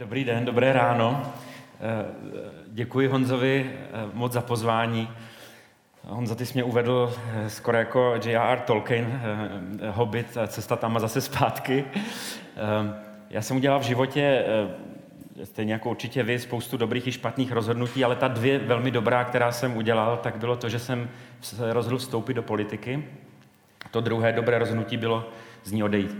Dobrý den, dobré ráno. Eh, děkuji Honzovi eh, moc za pozvání. Honza, ty jsi mě uvedl eh, skoro jako J.R.R. Tolkien, Hobbit, cesta tam a zase zpátky. Já jsem udělal v životě, stejně jako určitě vy, spoustu dobrých i špatných rozhodnutí, ale ta dvě velmi dobrá, která jsem udělal, tak bylo to, že jsem se rozhodl vstoupit do politiky. To druhé dobré rozhodnutí bylo z ní odejít.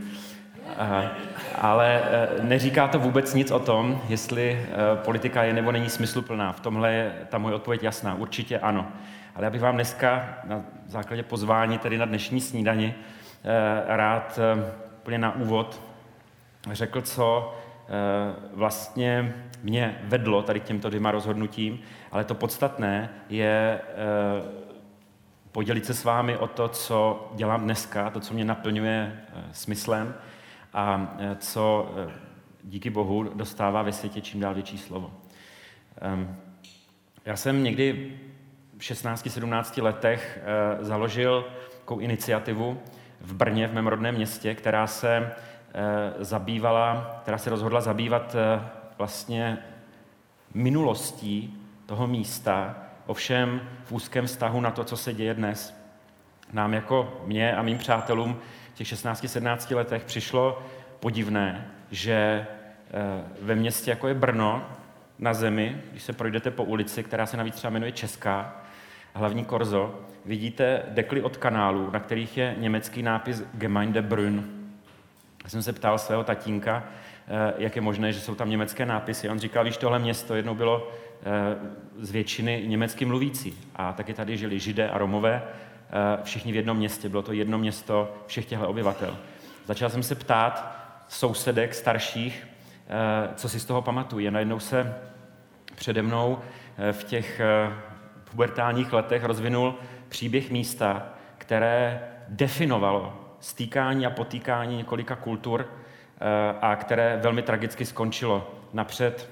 Ale eh, neříká to vůbec nic o tom, jestli eh, politika je nebo není smysluplná. V tomhle je ta moje odpověď jasná. Určitě ano. Ale já bych vám dneska na základě pozvání, tedy na dnešní snídani, eh, rád úplně na úvod řekl, co vlastně mě vedlo tady k těmto dvěma rozhodnutím, ale to podstatné je podělit se s vámi o to, co dělám dneska, to, co mě naplňuje smyslem, a e, co e, díky Bohu dostává ve světě čím dál větší slovo. Já jsem někdy v 16-17 letech e, založil takovou iniciativu v Brně, v mém rodném městě, která se zabývala, která se rozhodla zabývat vlastně minulostí toho místa, ovšem v úzkém vztahu na to, co se děje dnes. Nám jako mě a mým přátelům těch 16-17 letech přišlo podivné, že eh, ve městě, jako je Brno, na zemi, když se projdete po ulici, která se navíc třeba jmenuje Česká, hlavní korzo, vidíte dekly od kanálů, na kterých je německý nápis Gemeinde Brünn. Já jsem se ptal svého tatínka, eh, jak je možné, že jsou tam německé nápisy. On říkal, víš, tohle město jednou bylo eh, z většiny německy mluvící. A taky tady žili židé a romové, všichni v jednom městě. Bylo to jedno město všech těchto obyvatel. Začal jsem se ptát sousedek starších, eh, co si z toho pamatují. Najednou se přede mnou eh, v těch eh, pubertálních letech rozvinul příběh místa, které definovalo stýkání a potýkání několika kultur a které velmi tragicky skončilo. Napřed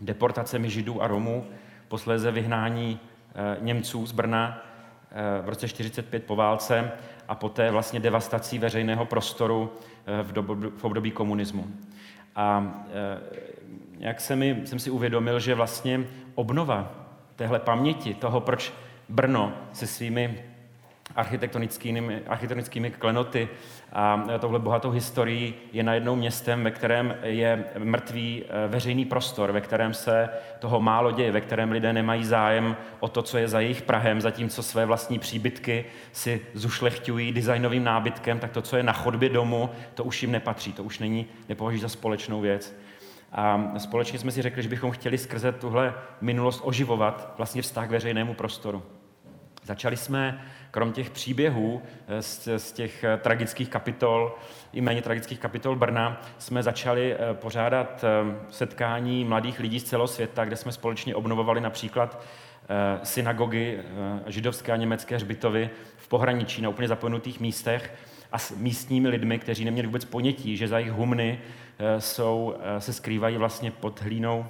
deportacemi Židů a Romů, posléze vyhnání Němců z Brna v roce 45 po válce a poté vlastně devastací veřejného prostoru eh, v, dobu, v období komunismu. A eh, jak jsem, mi, jsem si uvědomil, že vlastně obnova téhle paměti, toho, proč Brno se svými architektonickými, architektonickými klenoty a tohle bohatou historií je najednou městem, ve kterém je mrtvý eh, veřejný prostor, ve kterém se toho málo děje, ve kterém lidé nemají zájem o to, co je za jejich Prahem, zatímco své vlastní příbytky si zušlechťují designovým nábytkem, tak to, co je na chodbě domu, to už jim nepatří, to už není, nepovažují za společnou věc. A společně jsme si řekli, že bychom chtěli skrze tuhle minulost oživovat vlastně vztah k veřejnému prostoru. Začali jsme krom těch příběhů eh, z, z těch eh, tragických kapitol, i méně tragických kapitol Brna, jsme začali eh, pořádat setkání mladých lidí z celého světa, kde jsme společně obnovovali například synagogy židovské a německé hřbitovy v pohraničí na úplně zapojenutých místech a s místními lidmi, kteří neměli vůbec ponětí, že za jejich humny jsou, se skrývají vlastně pod hlínou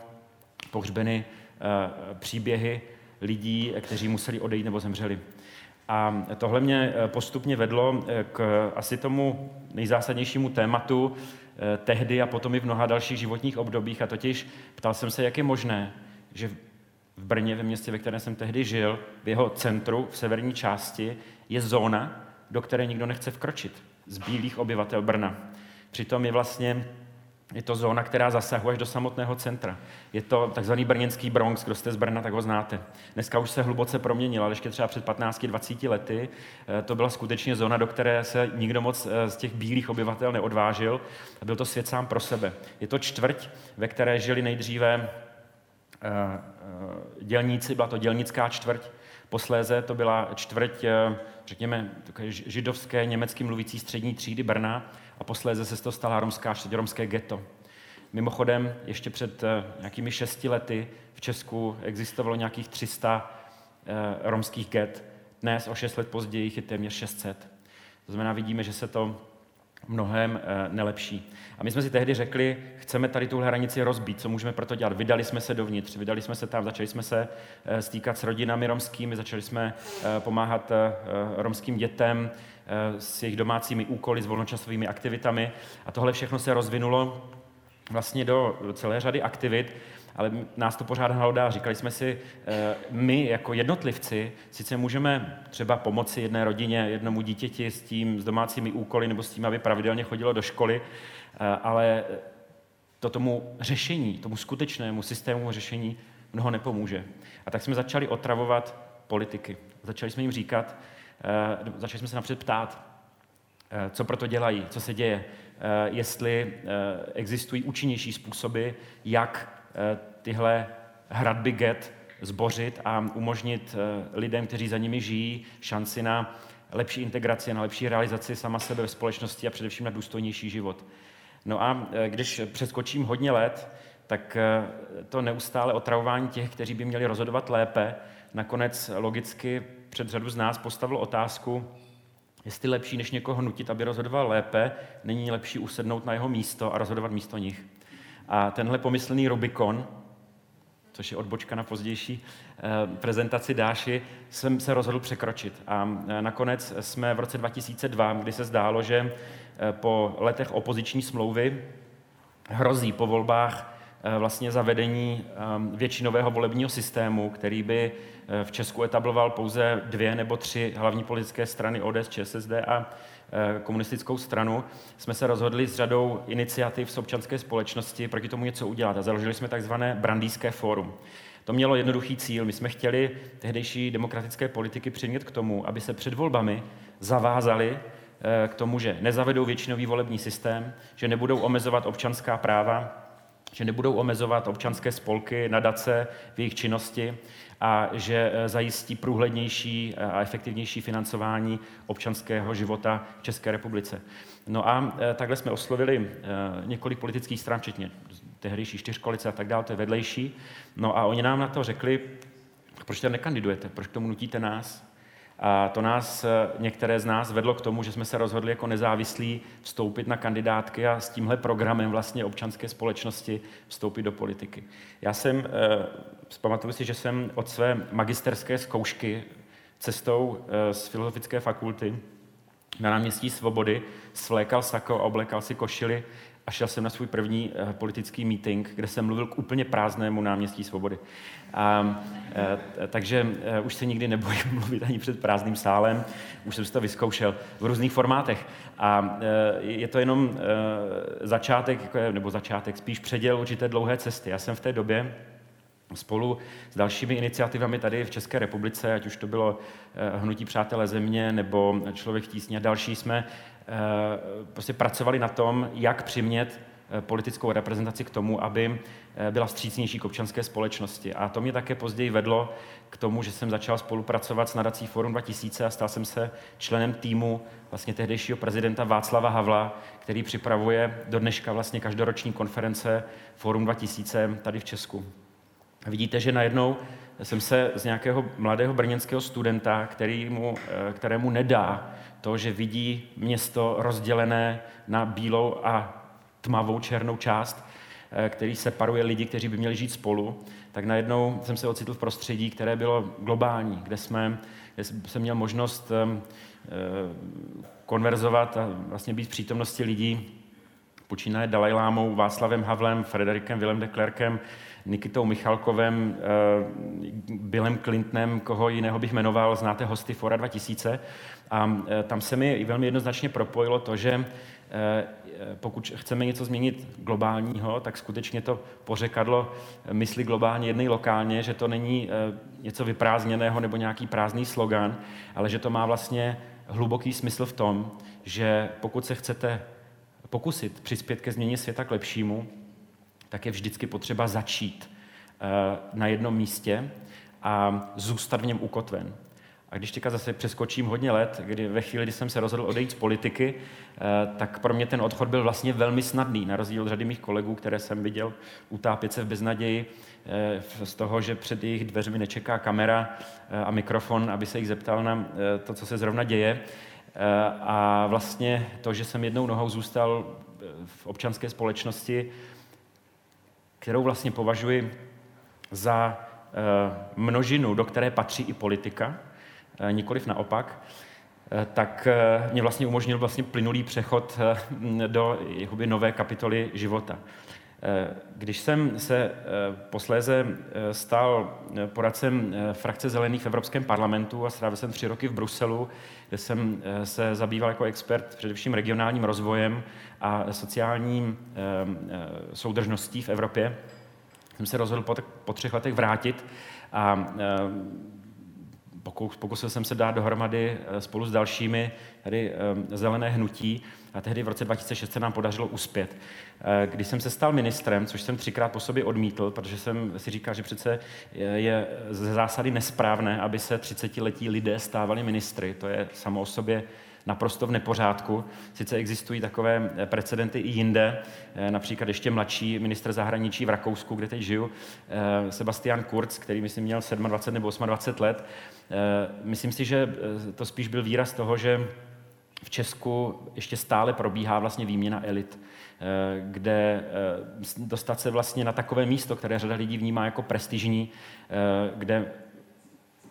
pohřbeny příběhy lidí, kteří museli odejít nebo zemřeli. A tohle mě eh, postupně vedlo eh, k asi tomu nejzásadnějšímu tématu eh, tehdy a potom i v mnoha dalších životních obdobích. A totiž ptal jsem se, jak je možné, že v Brně, ve městě, ve kterém jsem tehdy žil, v jeho centru, v severní části, je zóna, do které nikdo nechce vkročit z bílých obyvatel Brna. Přitom je vlastně je to zóna, která zasahuje až do samotného centra. Je to takzvaný brněnský Bronx, kdo jste z Brna, tak ho znáte. Dneska už se hluboce proměnil, ale ještě třeba před 15-20 lety eh, to byla skutečně zóna, do které se nikdo moc eh, z těch bílých obyvatel neodvážil. Byl to svět sám pro sebe. Je to čtvrť, ve které žili nejdříve eh, dělníci, byla to dělnická čtvrť, posléze to byla čtvrť, řekněme, židovské, německy mluvící střední třídy Brna, a posléze se z toho stala romská čtvrť, romské ghetto. Mimochodem, ještě před eh, nějakými šesti lety v Česku existovalo nějakých 300 eh, romských get. Dnes, o šest let později, je téměř 600. To znamená, vidíme, že se to mnohem eh, nelepší. A my jsme si tehdy řekli, chceme tady tuhle hranici rozbít, co můžeme proto dělat. Vydali jsme se dovnitř, vydali jsme se tam, začali jsme se stýkat s rodinami romskými, začali jsme pomáhat romským dětem, s jejich domácími úkoly, s volnočasovými aktivitami. A tohle všechno se rozvinulo vlastně do celé řady aktivit, ale nás to pořád hlodá. Říkali jsme si, eh, my jako jednotlivci sice můžeme třeba pomoci jedné rodině, jednomu dítěti s tím, s domácími úkoly nebo s tím, aby pravidelně chodilo do školy, eh, ale to tomu řešení, tomu skutečnému systému řešení mnoho nepomůže. A tak jsme začali otravovat politiky. Začali jsme jim říkat, eh, začali jsme se napřed ptát, co proto dělají, co se děje, jestli existují účinnější způsoby, jak Eh, tyhle hradby get zbořit a umožnit eh, lidem, kteří za nimi žijí, šanci na lepší integraci, na lepší realizaci sama sebe ve společnosti a především na důstojnější život. No a eh, když přeskočím hodně let, tak to neustále otravování těch, kteří by měli rozhodovat lépe, nakonec logicky před řadu z nás postavil otázku, jestli lepší, než někoho nutit, aby rozhodoval lépe, není lepší usednout na jeho místo a rozhodovat místo nich. A tenhle pomyslný Rubikon, což je odbočka na pozdější eh, prezentaci Dáši, jsem se rozhodl překročit. A eh, nakonec jsme v roce 2002, kdy se zdálo, že eh, po letech opoziční smlouvy hrozí po volbách vlastně zavedení většinového volebního systému, který by v Česku etabloval pouze dvě nebo tři hlavní politické strany ODS, ČSSD a Eh, komunistickou stranu, jsme se rozhodli s řadou iniciativ z občanské společnosti proti tomu něco udělat a založili jsme takzvané Brandýské fórum. To mělo jednoduchý cíl. My jsme chtěli tehdejší demokratické politiky přimět k tomu, aby se před volbami zavázali eh, k tomu, že nezavedou většinový volební systém, že nebudou omezovat občanská práva, že nebudou omezovat občanské spolky, nadace v jejich činnosti a že eh, zajistí průhlednější eh, a efektivnější financování občanského života v České republice. No a eh, takhle jsme oslovili několik politických stran, včetně tehdejší čtyřkolice a tak dále, to je vedlejší. No a oni nám na to řekli, proč tam nekandidujete, proč k tomu nutíte nás? A to nás, eh, některé z nás, vedlo k tomu, že jsme se rozhodli jako nezávislí vstoupit na kandidátky a s tímhle programem vlastně občanské společnosti vstoupit do politiky. Já jsem, eh, zpamatuju si, že jsem od své magisterské zkoušky cestou eh, z filozofické fakulty na náměstí Svobody svlékal sako a oblekal si košily a šel jsem na svůj první politický meeting, kde jsem mluvil k úplně prázdnému náměstí Svobody. A, uh, takže uh, už se nikdy nebojím mluvit ani před prázdným sálem, už jsem si to vyzkoušel v různých formátech. A uh, je to jenom začátek, jako nebo začátek, spíš předěl určité dlouhé cesty. Já jsem v té době spolu s dalšími iniciativami tady v České republice, ať už to bylo Hnutí přátelé země nebo Člověk tísně a další, jsme Eh, prostě pracovali na tom, jak přimět eh, politickou reprezentaci k tomu, aby eh, byla vstřícnější k občanské společnosti. A to mě také později vedlo k tomu, že jsem začal spolupracovat s nadací Forum 2000 a stal jsem se členem týmu vlastně tehdejšího prezidenta Václava Havla, který připravuje do dneška vlastně každoroční konference Forum 2000 tady v Česku. Vidíte, že najednou jsem se z nějakého mladého brněnského studenta, kterýmu, kterému nedá to, že vidí město rozdělené na bílou a tmavou černou část, eh, který separuje lidi, kteří by měli žít spolu, tak najednou jsem se ocitl v prostředí, které bylo globální, kde, jsme, kde jsem měl možnost eh, eh, konverzovat a vlastně být v přítomnosti lidí, počínaje Dalajlámou, Václavem Havlem, Frederikem Willem de Klerkem, Nikitou Michalkovem, Billem Clintonem, koho jiného bych jmenoval, znáte hosty Fora 2000. A tam se mi velmi jednoznačně propojilo to, že pokud chceme něco změnit globálního, tak skutečně to pořekadlo myslí globálně, jednej lokálně, že to není e, něco vyprázdněného nebo nějaký prázdný slogan, ale že to má vlastně hluboký smysl v tom, že pokud se chcete pokusit přispět ke změně světa k lepšímu, tak je vždycky potřeba začít na jednom místě a zůstat v něm ukotven. A když teďka zase přeskočím hodně let, kdy ve chvíli, kdy jsem se rozhodl odejít z politiky, eh, tak pro mě ten odchod byl vlastně velmi snadný, na rozdíl od řady mých kolegů, které jsem viděl utápět se v beznaději eh, z toho, že před jejich dveřmi nečeká kamera eh, a mikrofon, aby se jich zeptal na to, co se zrovna děje. A vlastně to, že jsem jednou nohou zůstal v občanské společnosti, kterou vlastně považuji za množinu, do které patří i politika, nikoliv naopak, eh, tak eh, mě vlastně umožnil vlastně plynulý přechod do jakoby, nové kapitoly života. Když jsem se posléze stal poradcem frakce Zelených v Evropském parlamentu a strávil jsem tři roky v Bruselu, kde jsem se zabýval jako expert především regionálním rozvojem a sociálním soudržností v Evropě, jsem se rozhodl po, po třech letech vrátit a pokusil jsem se dát dohromady eh, spolu s dalšími tady eh, zelené hnutí a tehdy v roce 2006 se nám podařilo uspět. Eh, když jsem se stal ministrem, což jsem třikrát po sobě odmítl, protože jsem si říkal, že přece je ze zásady nesprávné, aby se 30-letí lidé stávali ministry. To je samo o sobě naprosto v nepořádku. Sice existují takové precedenty i jinde, eh, například ještě mladší minister zahraničí v Rakousku, kde teď žiju, eh, Sebastian Kurz, který myslím měl 27 nebo 28 let. Eh, myslím si, že to spíš byl výraz toho, že v Česku ještě stále probíhá vlastně výměna elit, kde dostat se vlastně na takové místo, které řada lidí vnímá jako prestižní, kde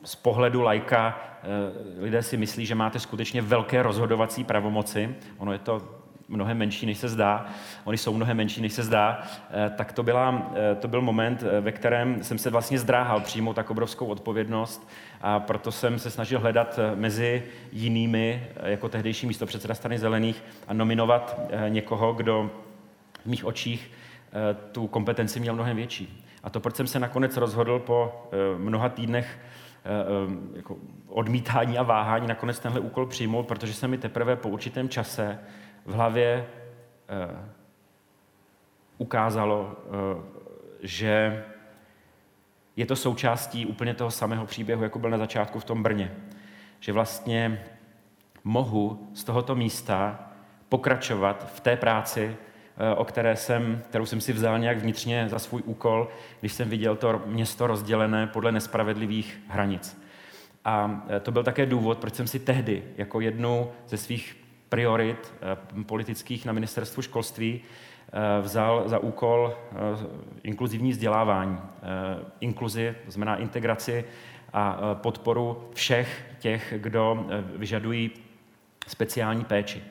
z pohledu lajka eh, lidé si myslí, že máte skutečně velké rozhodovací pravomoci. Ono je to mnohem menší, než se zdá. Oni jsou mnohem menší, než se zdá. Eh, tak to, byla, eh, to byl moment, ve kterém jsem se vlastně zdráhal přijmout tak obrovskou odpovědnost a proto jsem se snažil hledat mezi jinými, jako tehdejší místo předseda strany zelených, a nominovat někoho, kdo v mých očích tu kompetenci měl mnohem větší. A to, proč jsem se nakonec rozhodl po mnoha týdnech jako odmítání a váhání nakonec tenhle úkol přijmout, protože se mi teprve po určitém čase v hlavě eh, ukázalo, že je to součástí úplně toho samého příběhu, jako byl na začátku v tom Brně. Že vlastně mohu z tohoto místa pokračovat v té práci, Eh, o které jsem, kterou jsem si vzal nějak vnitřně za svůj úkol, když jsem viděl to město rozdělené podle nespravedlivých hranic. A eh, to byl také důvod, proč jsem si tehdy jako jednu ze svých priorit eh, politických na ministerstvu školství vzal za úkol inkluzivní vzdělávání. Inkluzi, znamená integraci a podporu všech těch, kdo vyžadují speciální péči.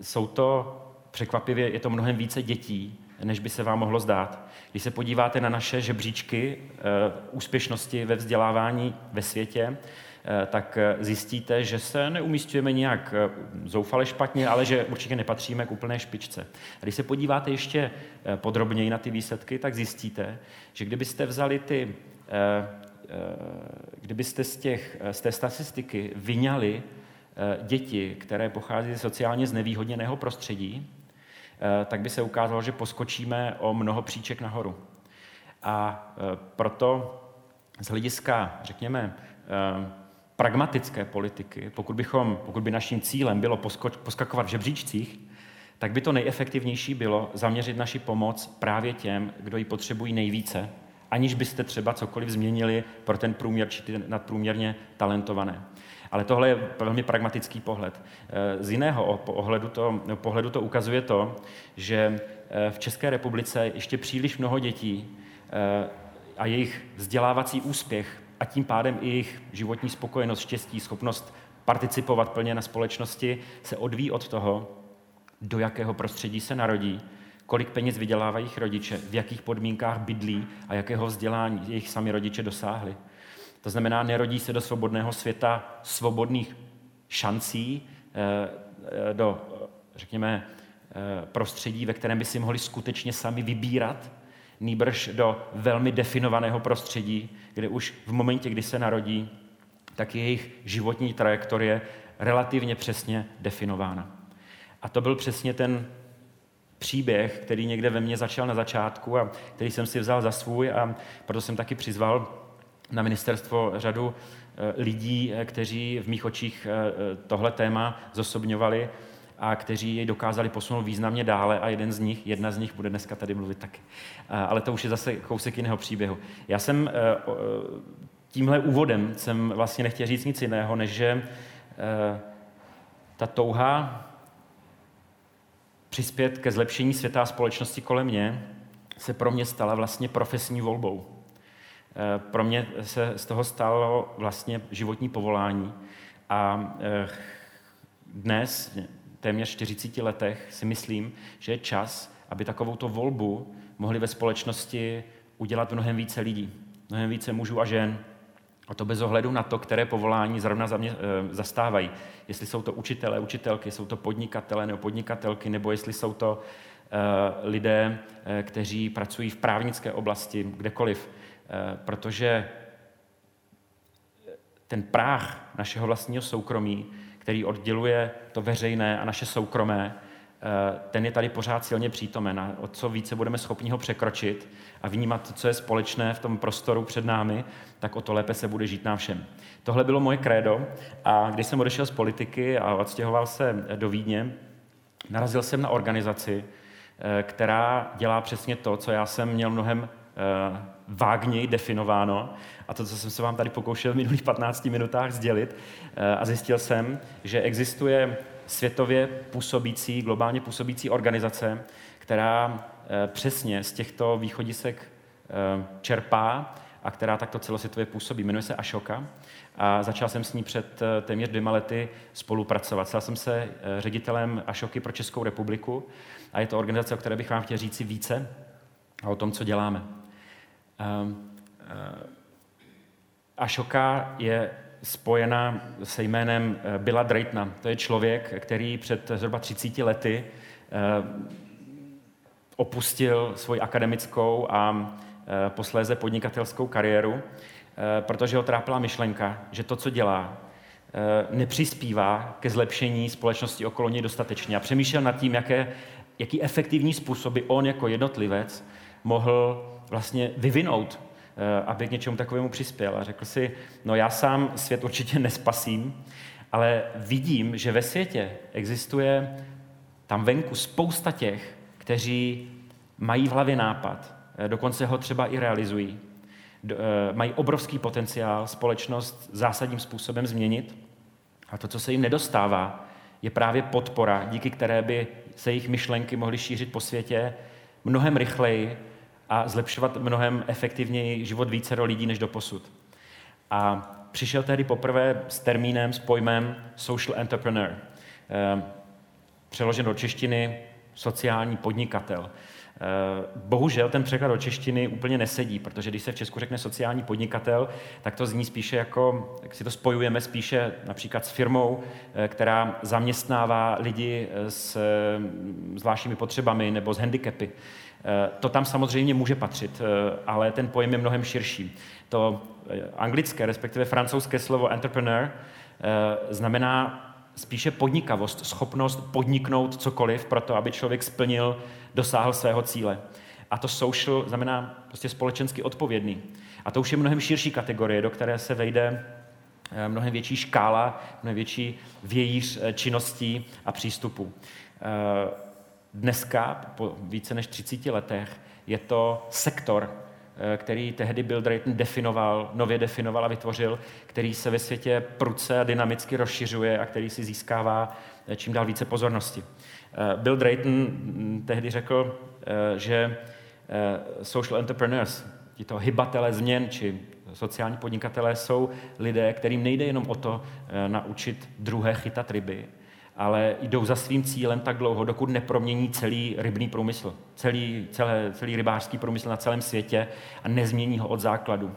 Jsou to překvapivě je to mnohem více dětí, než by se vám mohlo zdát. Když se podíváte na naše žebříčky eh, úspěšnosti ve vzdělávání ve světě, eh, tak eh, zjistíte, že se neumístujeme nějak zoufale špatně, ale že určitě nepatříme k úplné špičce. A když se podíváte ještě podrobněji na ty výsledky, tak zjistíte, že kdybyste vzali ty, kdybyste z, těch, z té statistiky vyňali děti, které pochází ze sociálně znevýhodněného prostředí, tak by se ukázalo, že poskočíme o mnoho příček nahoru. A eh, proto z hlediska, řekněme, eh, pragmatické politiky, pokud, bychom, pokud by naším cílem bylo poskoč, poskakovat v žebříčcích, tak by to nejefektivnější bylo zaměřit naši pomoc právě těm, kdo ji potřebují nejvíce, aniž byste třeba cokoliv změnili pro ten průměr či ty nadprůměrně talentované. Ale tohle je velmi pragmatický pohled. Eh, z jiného ohledu to, pohledu to ukazuje to, že eh, v České republice ještě příliš mnoho dětí eh, a jejich vzdělávací úspěch a tím pádem i jejich životní spokojenost, štěstí, schopnost participovat plně na společnosti se odvíjí od toho, do jakého prostředí se narodí, kolik peněz vydělávají jejich rodiče, v jakých podmínkách bydlí a jakého vzdělání jejich sami rodiče dosáhli. To znamená, nerodí se do svobodného světa svobodných šancí, eh, eh, do, řekněme, eh, prostředí, ve kterém by si mohli skutečně sami vybírat, nýbrž do velmi definovaného prostředí, kde už v momentě, kdy se narodí, tak je jejich životní trajektorie relativně přesně definována. A to byl přesně ten příběh, který někde ve mně začal na začátku a který jsem si vzal za svůj a proto jsem taky přizval na ministerstvo řadu eh, lidí, eh, kteří v mých očích eh, tohle téma zosobňovali a kteří jej dokázali posunout významně dále a jeden z nich, jedna z nich bude dneska tady mluvit taky. Ale to už je zase kousek jiného příběhu. Já jsem tímhle úvodem jsem vlastně nechtěl říct nic jiného, než že ta touha přispět ke zlepšení světa a společnosti kolem mě se pro mě stala vlastně profesní volbou. Eh, pro mě se z toho stalo vlastně životní povolání a eh, dnes, téměř 40 letech, si myslím, že je čas, aby takovou to volbu mohli ve společnosti udělat mnohem více lidí, mnohem více mužů a žen, a to bez ohledu na to, které povolání zrovna za mě, e, zastávají. Jestli jsou to učitelé, učitelky, jsou to podnikatelé nebo podnikatelky, nebo jestli jsou to e, lidé, e, kteří pracují v právnické oblasti, kdekoliv. E, protože ten práh našeho vlastního soukromí, který odděluje to veřejné a naše soukromé, Eh, ten je tady pořád silně přítomen a o co více budeme schopni ho překročit a vnímat to, co je společné v tom prostoru před námi, tak o to lépe se bude žít nám všem. Tohle bylo moje krédo a když jsem odešel z politiky a odstěhoval se do Vídně, narazil jsem na organizaci, eh, která dělá přesně to, co já jsem měl mnohem eh, vágněji definováno a to, co jsem se vám tady pokoušel v minulých 15 minutách sdělit a zjistil jsem, že existuje světově působící, globálně působící organizace, která eh, přesně z těchto východisek eh, čerpá a která takto celosvětově působí. Jmenuje se Ashoka a začal jsem s ní před eh, téměř dvěma lety spolupracovat. Stal jsem se ředitelem Ashoky pro Českou republiku a je to organizace, o které bych vám chtěl říci více a o tom, co děláme. Ashoka je spojena se jménem eh, Billa Draytona. To je člověk, který před zhruba 30 lety eh, opustil svoji akademickou a eh, posléze podnikatelskou kariéru, protože ho trápila myšlenka, že to, co dělá, nepřispívá ke zlepšení společnosti okolo něj dostatečně. A přemýšlel nad tím, jaké, jaký efektivní způsoby on jako jednotlivec mohl vlastně vyvinout Eh, aby k něčemu takovému přispěl. A řekl si, no já sám svět určitě nespasím, ale vidím, že ve světě existuje tam venku spousta těch, kteří mají v hlavě nápad, eh, dokonce ho třeba i realizují, eh, mají obrovský potenciál společnost zásadním způsobem změnit a to, co se jim nedostává, je právě podpora, díky které by se jejich myšlenky mohly šířit po světě mnohem rychleji a zlepšovat mnohem efektivněji život více lidí než do posud. A přišel tehdy poprvé s termínem, s pojmem social entrepreneur. Eh, přeložen do češtiny sociální podnikatel. Eh, bohužel ten překlad do češtiny úplně nesedí, protože když se v Česku řekne sociální podnikatel, tak to zní spíše jako, jak si to spojujeme spíše například s firmou, eh, která zaměstnává lidi s zvláštními potřebami nebo s handicapy. Eh, to tam samozřejmě může patřit, eh, ale ten pojem je mnohem širší. To eh, anglické, respektive francouzské slovo entrepreneur znamená spíše podnikavost, schopnost podniknout cokoliv pro to, aby člověk splnil, dosáhl svého cíle. A to social znamená prostě společensky odpovědný. A to už je mnohem širší kategorie, do které se vejde mnohem větší škála, mnohem větší vějíř činností a přístupů. Dneska, po více než 30 letech, je to sektor, eh, který tehdy Bill Drayton definoval, nově definoval a vytvořil, který se ve světě pruce a dynamicky rozšiřuje a který si získává eh, čím dál více pozornosti. Eh, Bill Drayton mm, tehdy řekl, že social entrepreneurs, tito hybatelé změn či sociální podnikatelé jsou lidé, kterým nejde jenom o to naučit druhé chytat ryby, ale jdou za svým cílem tak dlouho, dokud nepromění celý rybný průmysl, celý, celé, celý rybářský průmysl na celém světě a nezmění ho od základu.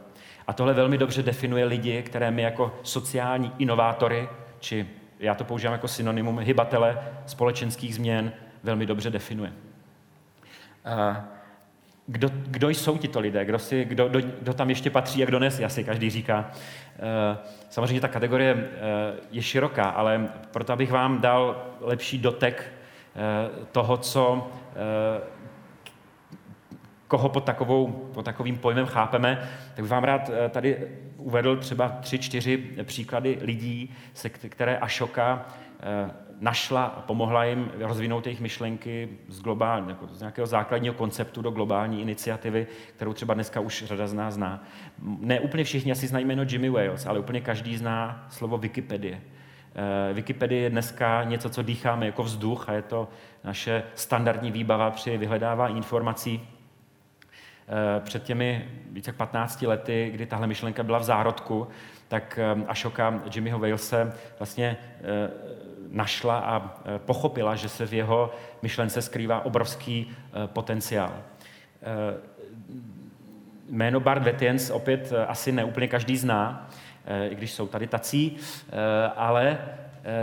A tohle velmi dobře definuje lidi, které my jako sociální inovátory, či já to používám jako synonymum, hybatele společenských změn, velmi dobře definuje. Kdo, kdo jsou tito lidé? Kdo, si, kdo, kdo, kdo tam ještě patří a kdo nes? Asi každý říká. Eh, samozřejmě ta kategorie eh, je široká, ale proto abych vám dal lepší dotek eh, toho, co, koho pod, takovou, pod takovým pojmem chápeme, tak bych vám rád tady uvedl třeba tři, čtyři příklady lidí, se které Ašoka našla a pomohla jim rozvinout jejich myšlenky z, globální, jako z nějakého základního konceptu do globální iniciativy, kterou třeba dneska už řada z nás zná. Ne úplně všichni asi znají jméno Jimmy Wales, ale úplně každý zná slovo Wikipedie. Eh, Wikipedie je dneska něco, co dýcháme jako vzduch a je to naše standardní výbava při vyhledávání informací. Eh, před těmi více jak 15 lety, kdy tahle myšlenka byla v zárodku, tak eh, Ashoka Jimmyho Walese vlastně našla a pochopila, že se v jeho myšlence skrývá obrovský potenciál. Jméno Bart Vetiens opět asi neúplně každý zná, i když jsou tady tací, ale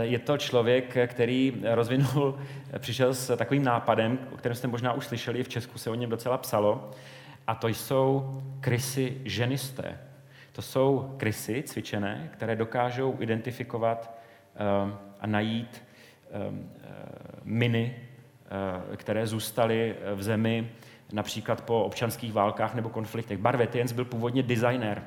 je to člověk, který rozvinul, přišel s takovým nápadem, o kterém jste možná už slyšeli, v Česku se o něm docela psalo, a to jsou krysy ženisté. To jsou krysy cvičené, které dokážou identifikovat a najít um, miny, uh, které zůstaly v zemi například po občanských válkách nebo konfliktech. Barvetiens byl původně designer,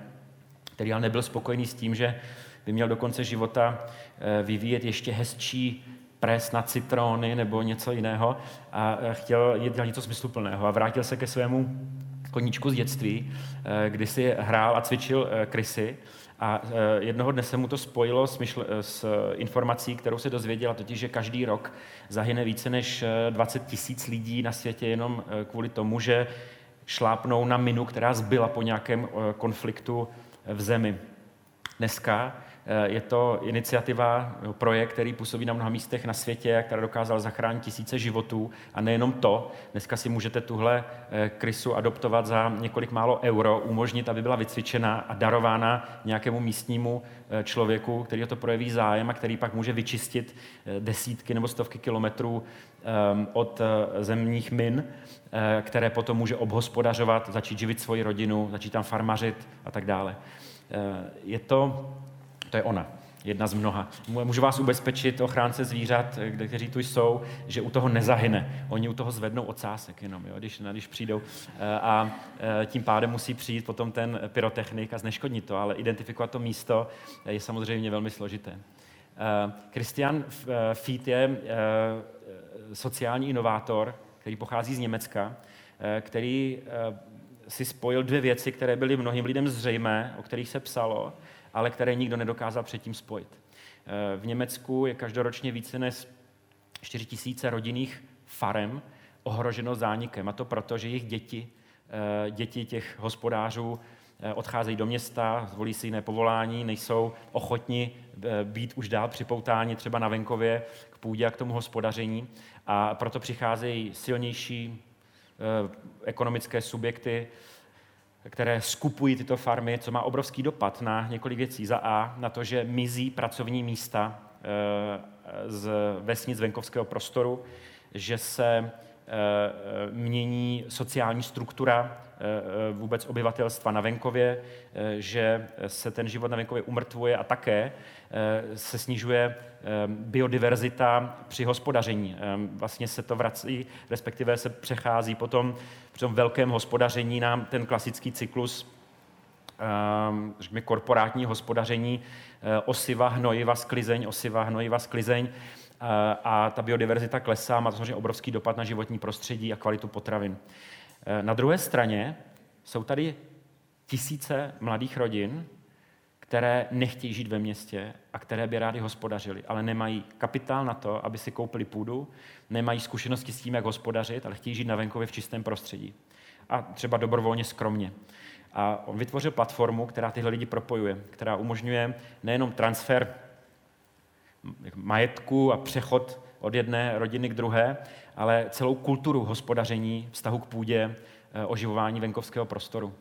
který ale nebyl spokojený s tím, že by měl do konce života eh, vyvíjet ještě hezčí pres na citrony nebo něco jiného a eh, chtěl dělat něco smysluplného a vrátil se ke svému koníčku z dětství, eh, kdy si hrál a cvičil krysy a jednoho dne se mu to spojilo s, myšle, s informací, kterou se dozvěděla, totiž, že každý rok zahyne více než 20 tisíc lidí na světě jenom kvůli tomu, že šlápnou na minu, která zbyla po nějakém konfliktu v zemi. Dneska je to iniciativa, projekt, který působí na mnoha místech na světě, která dokázal zachránit tisíce životů. A nejenom to, dneska si můžete tuhle eh, krysu adoptovat za několik málo euro, umožnit, aby byla vycvičena a darována nějakému místnímu eh, člověku, který o to projeví zájem a který pak může vyčistit desítky nebo stovky kilometrů od zemních min, které potom může obhospodařovat, začít živit svoji rodinu, začít tam farmařit a tak dále. Je to to je ona, jedna z mnoha. Můžu vás ubezpečit, ochránce zvířat, kteří tu jsou, že u toho nezahyne. Oni u toho zvednou ocásek jenom, jo, když, když přijdou. Eh, a eh, tím pádem musí přijít potom ten pyrotechnik a zneškodnit to, ale identifikovat to místo je samozřejmě velmi složité. Eh, Christian Fiet je sociální inovátor, který pochází z Německa, který si spojil dvě věci, které byly mnohým lidem zřejmé, o kterých se psalo, ale které nikdo nedokázal předtím spojit. Eh, v Německu je každoročně více než 4 tisíce rodinných farem ohroženo zánikem. A to proto, že jejich děti, eh, děti těch hospodářů eh, odcházejí do města, zvolí si jiné povolání, nejsou ochotni být už dál připoutáni třeba na venkově k půdě a k tomu hospodaření. A proto přicházejí silnější ekonomické subjekty, které skupují tyto farmy, co má obrovský dopad na několik věcí. Za A, na to, že mizí pracovní místa eh, z vesnic venkovského prostoru, že se mění sociální struktura eh, vůbec obyvatelstva na venkově, že se ten život na venkově umrtvuje a také se snižuje biodiverzita při hospodaření. Vlastně se to vrací, respektive se přechází potom při tom velkém hospodaření na ten klasický cyklus řekněme, korporátní hospodaření, eh, osiva, hnojiva, sklizeň, osiva, hnojiva, sklizeň eh, a ta biodiverzita klesá, má to samozřejmě obrovský dopad na životní prostředí a kvalitu potravin. Eh, na druhé straně jsou tady tisíce mladých rodin, které nechtějí žít ve městě a které by rádi hospodařili, ale nemají kapitál na to, aby si koupili půdu, nemají zkušenosti s tím, jak hospodařit, ale chtějí žít na venkově v čistém prostředí. A třeba dobrovolně skromně. A on vytvořil platformu, která tyhle lidi propojuje, která umožňuje nejenom transfer majetku a přechod od jedné rodiny k druhé, ale celou kulturu hospodaření, vztahu k půdě, eh, oživování venkovského prostoru.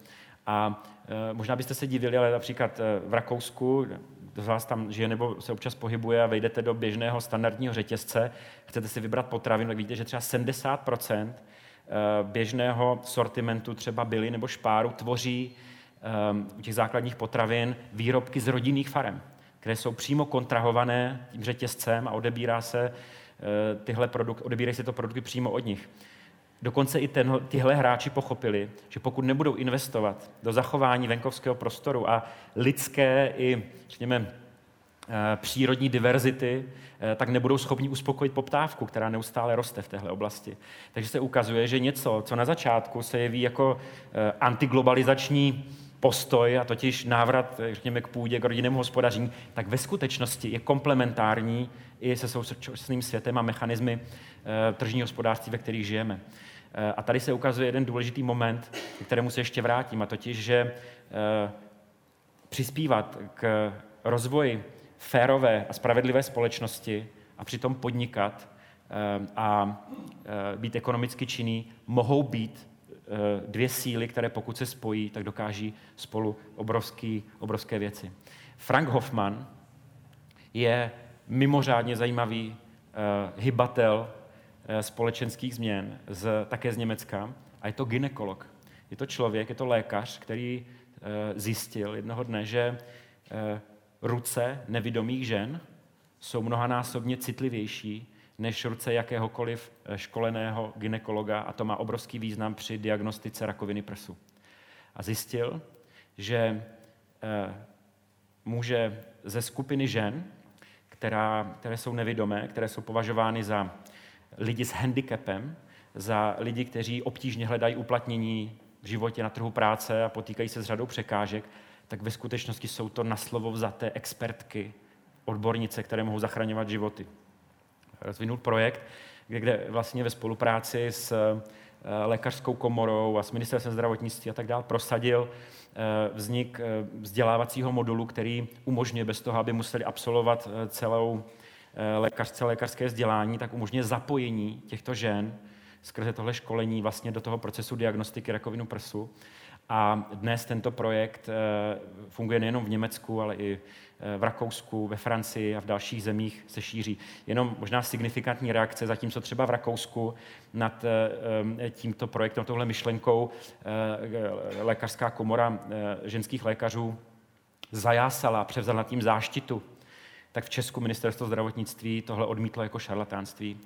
A e, možná byste se divili, ale například e, v Rakousku, kdo z vás tam žije nebo se občas pohybuje a vejdete do běžného standardního řetězce, chcete si vybrat potravinu, tak vidíte, že třeba 70 e, běžného sortimentu třeba byly nebo špáru tvoří u těch základních potravin výrobky z rodinných farem, které jsou přímo kontrahované tím řetězcem a odebírá se tyhle produkt, odebírají se to produkty přímo od nich. Dokonce i ten, tyhle hráči pochopili, že pokud nebudou investovat do zachování venkovského prostoru a lidské i, řekněme, eh, přírodní diverzity, eh, tak nebudou schopni uspokojit poptávku, která neustále roste v téhle oblasti. Takže se ukazuje, že něco, co na začátku se jeví jako eh, antiglobalizační postoj, a totiž návrat, řekněme, k půdě, k rodinnému hospodaření, tak ve skutečnosti je komplementární i se současným světem a mechanismy tržního hospodářství, ve kterých žijeme. Eh, a tady se ukazuje jeden důležitý moment, k kterému se ještě vrátím, a totiž, že eh, přispívat k rozvoji férové a spravedlivé společnosti a přitom podnikat a být ekonomicky činný, mohou být dvě síly, které pokud se spojí, tak dokáží spolu obrovský, obrovské věci. Frank Hoffman je mimořádně zajímavý hybatel společenských změn, z, také z Německa, a je to ginekolog. Je to člověk, je to lékař, který zjistil jednoho dne, že ruce nevidomých žen jsou mnohanásobně citlivější než ruce jakéhokoliv eh, školeného ginekologa a to má obrovský význam při diagnostice rakoviny prsu. A zjistil, že eh, může ze skupiny žen, která, které jsou nevidomé, které jsou považovány za lidi s handicapem, za lidi, kteří obtížně hledají uplatnění v životě na trhu práce a potýkají se s řadou překážek, tak ve skutečnosti jsou to na slovo vzaté expertky, odbornice, které mohou zachraňovat životy. Rozvinul projekt, kde vlastně ve spolupráci s eh, lékařskou komorou a s ministerstvem zdravotnictví a tak dále prosadil eh, vznik eh, vzdělávacího modulu, který umožňuje bez toho, aby museli absolvovat celou lékařské lékařské vzdělání, tak umožňuje zapojení těchto žen skrze tohle školení vlastně do toho procesu diagnostiky rakovinu prsu. A dnes tento projekt funguje nejenom v Německu, ale i v Rakousku, ve Francii a v dalších zemích se šíří. Jenom možná signifikantní reakce, zatímco třeba v Rakousku nad eh, tímto projektem, tohle myšlenkou lékařská komora ženských lékařů zajásala, převzala tím záštitu, tak v Česku ministerstvo zdravotnictví tohle odmítlo jako šarlatánství.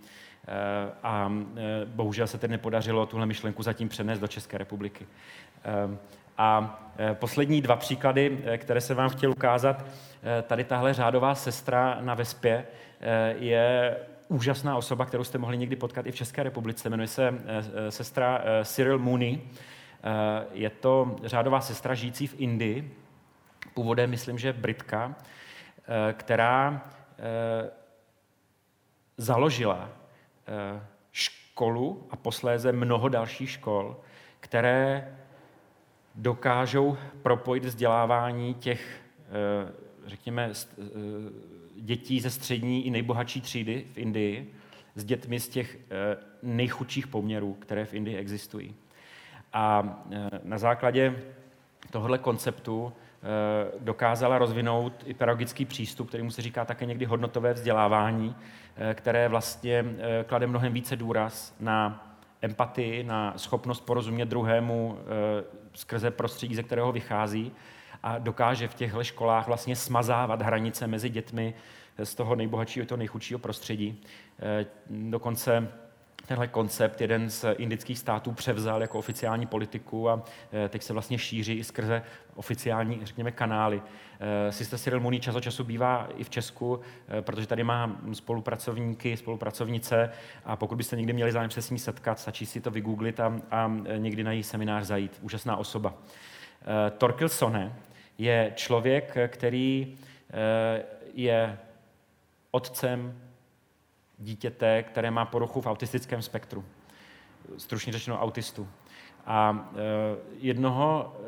A bohužel se tedy nepodařilo tuhle myšlenku zatím přenést do České republiky. A e, poslední dva příklady, e, které se vám chtěl ukázat, e, tady tahle řádová sestra na Vespě je úžasná osoba, kterou jste mohli někdy potkat i v České republice. Jmenuje se sestra Cyril Mooney. Je to řádová sestra žijící v Indii, původem myslím, že Britka, která založila školu a posléze mnoho dalších škol, které dokážou propojit vzdělávání těch, eh, řekněme, eh, dětí ze střední i nejbohatší třídy v Indii s dětmi z těch eh, nejchudších poměrů, které v Indii existují. A na základě tohohle konceptu dokázala rozvinout i pedagogický přístup, který mu se říká také někdy hodnotové vzdělávání, které vlastně klade mnohem více důraz na empatii, na schopnost porozumět druhému skrze prostředí, ze kterého vychází a dokáže v těchto školách vlastně smazávat hranice mezi dětmi z toho nejbohatšího toho nejchudšího prostředí. Eh, dokonce tenhle koncept jeden z indických států převzal jako oficiální politiku a eh, teď se vlastně šíří i skrze oficiální, řekněme, kanály. Eh, Sister Cyril Mooney čas od času bývá i v Česku, protože tady má spolupracovníky, spolupracovnice a pokud byste někdy měli zájem se s ní setkat, stačí si to vygooglit a, a někdy na její seminář zajít. Úžasná osoba. Torkil Sone je člověk, který je otcem dítěte, které má poruchu v autistickém spektru. Stručně řečeno autistu. A e, jednoho e,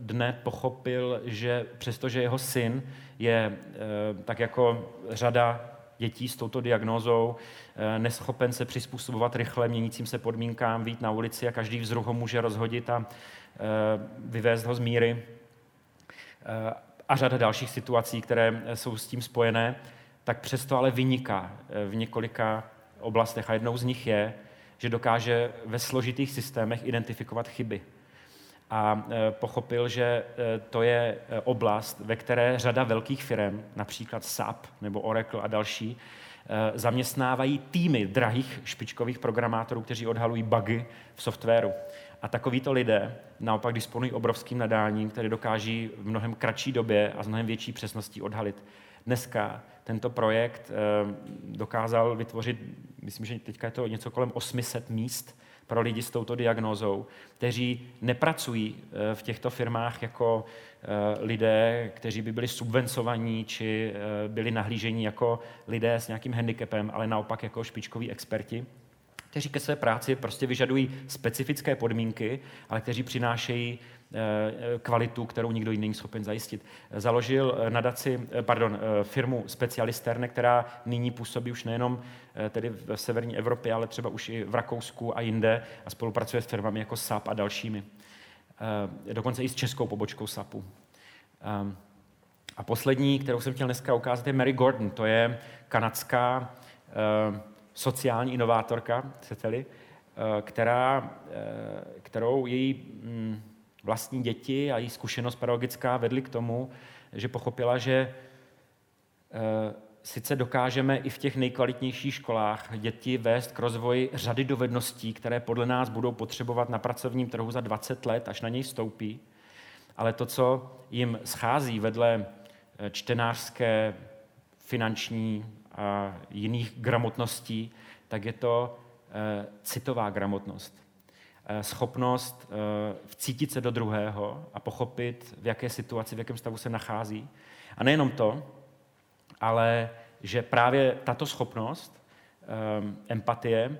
dne pochopil, že přestože jeho syn je e, tak jako řada dětí s touto diagnózou, neschopen se přizpůsobovat rychle měnícím se podmínkám, vít na ulici a každý vzruch ho může rozhodit a vyvést ho z míry. A řada dalších situací, které jsou s tím spojené, tak přesto ale vyniká eh, v několika oblastech. A jednou z nich je, že dokáže ve složitých systémech identifikovat chyby. A eh, pochopil, že eh, to je oblast, ve které řada velkých firm, například SAP nebo Oracle a další, zaměstnávají týmy drahých špičkových programátorů, kteří odhalují bugy v softwaru. A takovýto lidé naopak disponují obrovským nadáním, které dokáží v mnohem kratší době a s mnohem větší přesností odhalit. Dneska tento projekt eh, dokázal vytvořit, myslím, že teďka je to něco kolem 800 míst pro lidi s touto diagnózou, kteří nepracují eh, v těchto firmách jako eh, lidé, kteří by byli subvencovaní či byli nahlížení jako lidé s nějakým handicapem, ale naopak jako špičkoví experti. kteří ke své práci prostě vyžadují specifické podmínky, ale kteří přinášejí kvalitu, kterou nikdo jiný není schopen zajistit. Založil nadaci, pardon, firmu Specialisterne, která nyní působí už nejenom tedy v severní Evropě, ale třeba už i v Rakousku a jinde a spolupracuje s firmami jako SAP a dalšími. Dokonce i s českou pobočkou SAPu. A poslední, kterou jsem chtěl dneska ukázat, je Mary Gordon. To je kanadská sociální inovátorka, chcete-li, která, kterou její um, vlastní děti a její zkušenost pedagogická vedly k tomu, že pochopila, že uh, sice dokážeme i v těch nejkvalitnějších školách děti vést k rozvoji řady dovedností, které podle nás budou potřebovat na pracovním trhu za 20 let, až na něj stoupí, ale to, co jim schází vedle Eh, čtenářské, finanční a jiných gramotností, tak je to eh, citová gramotnost. Eh, schopnost vcítit se do druhého a pochopit, v jaké situaci, v jakém stavu se nachází. A nejenom to, ale že právě tato schopnost empatie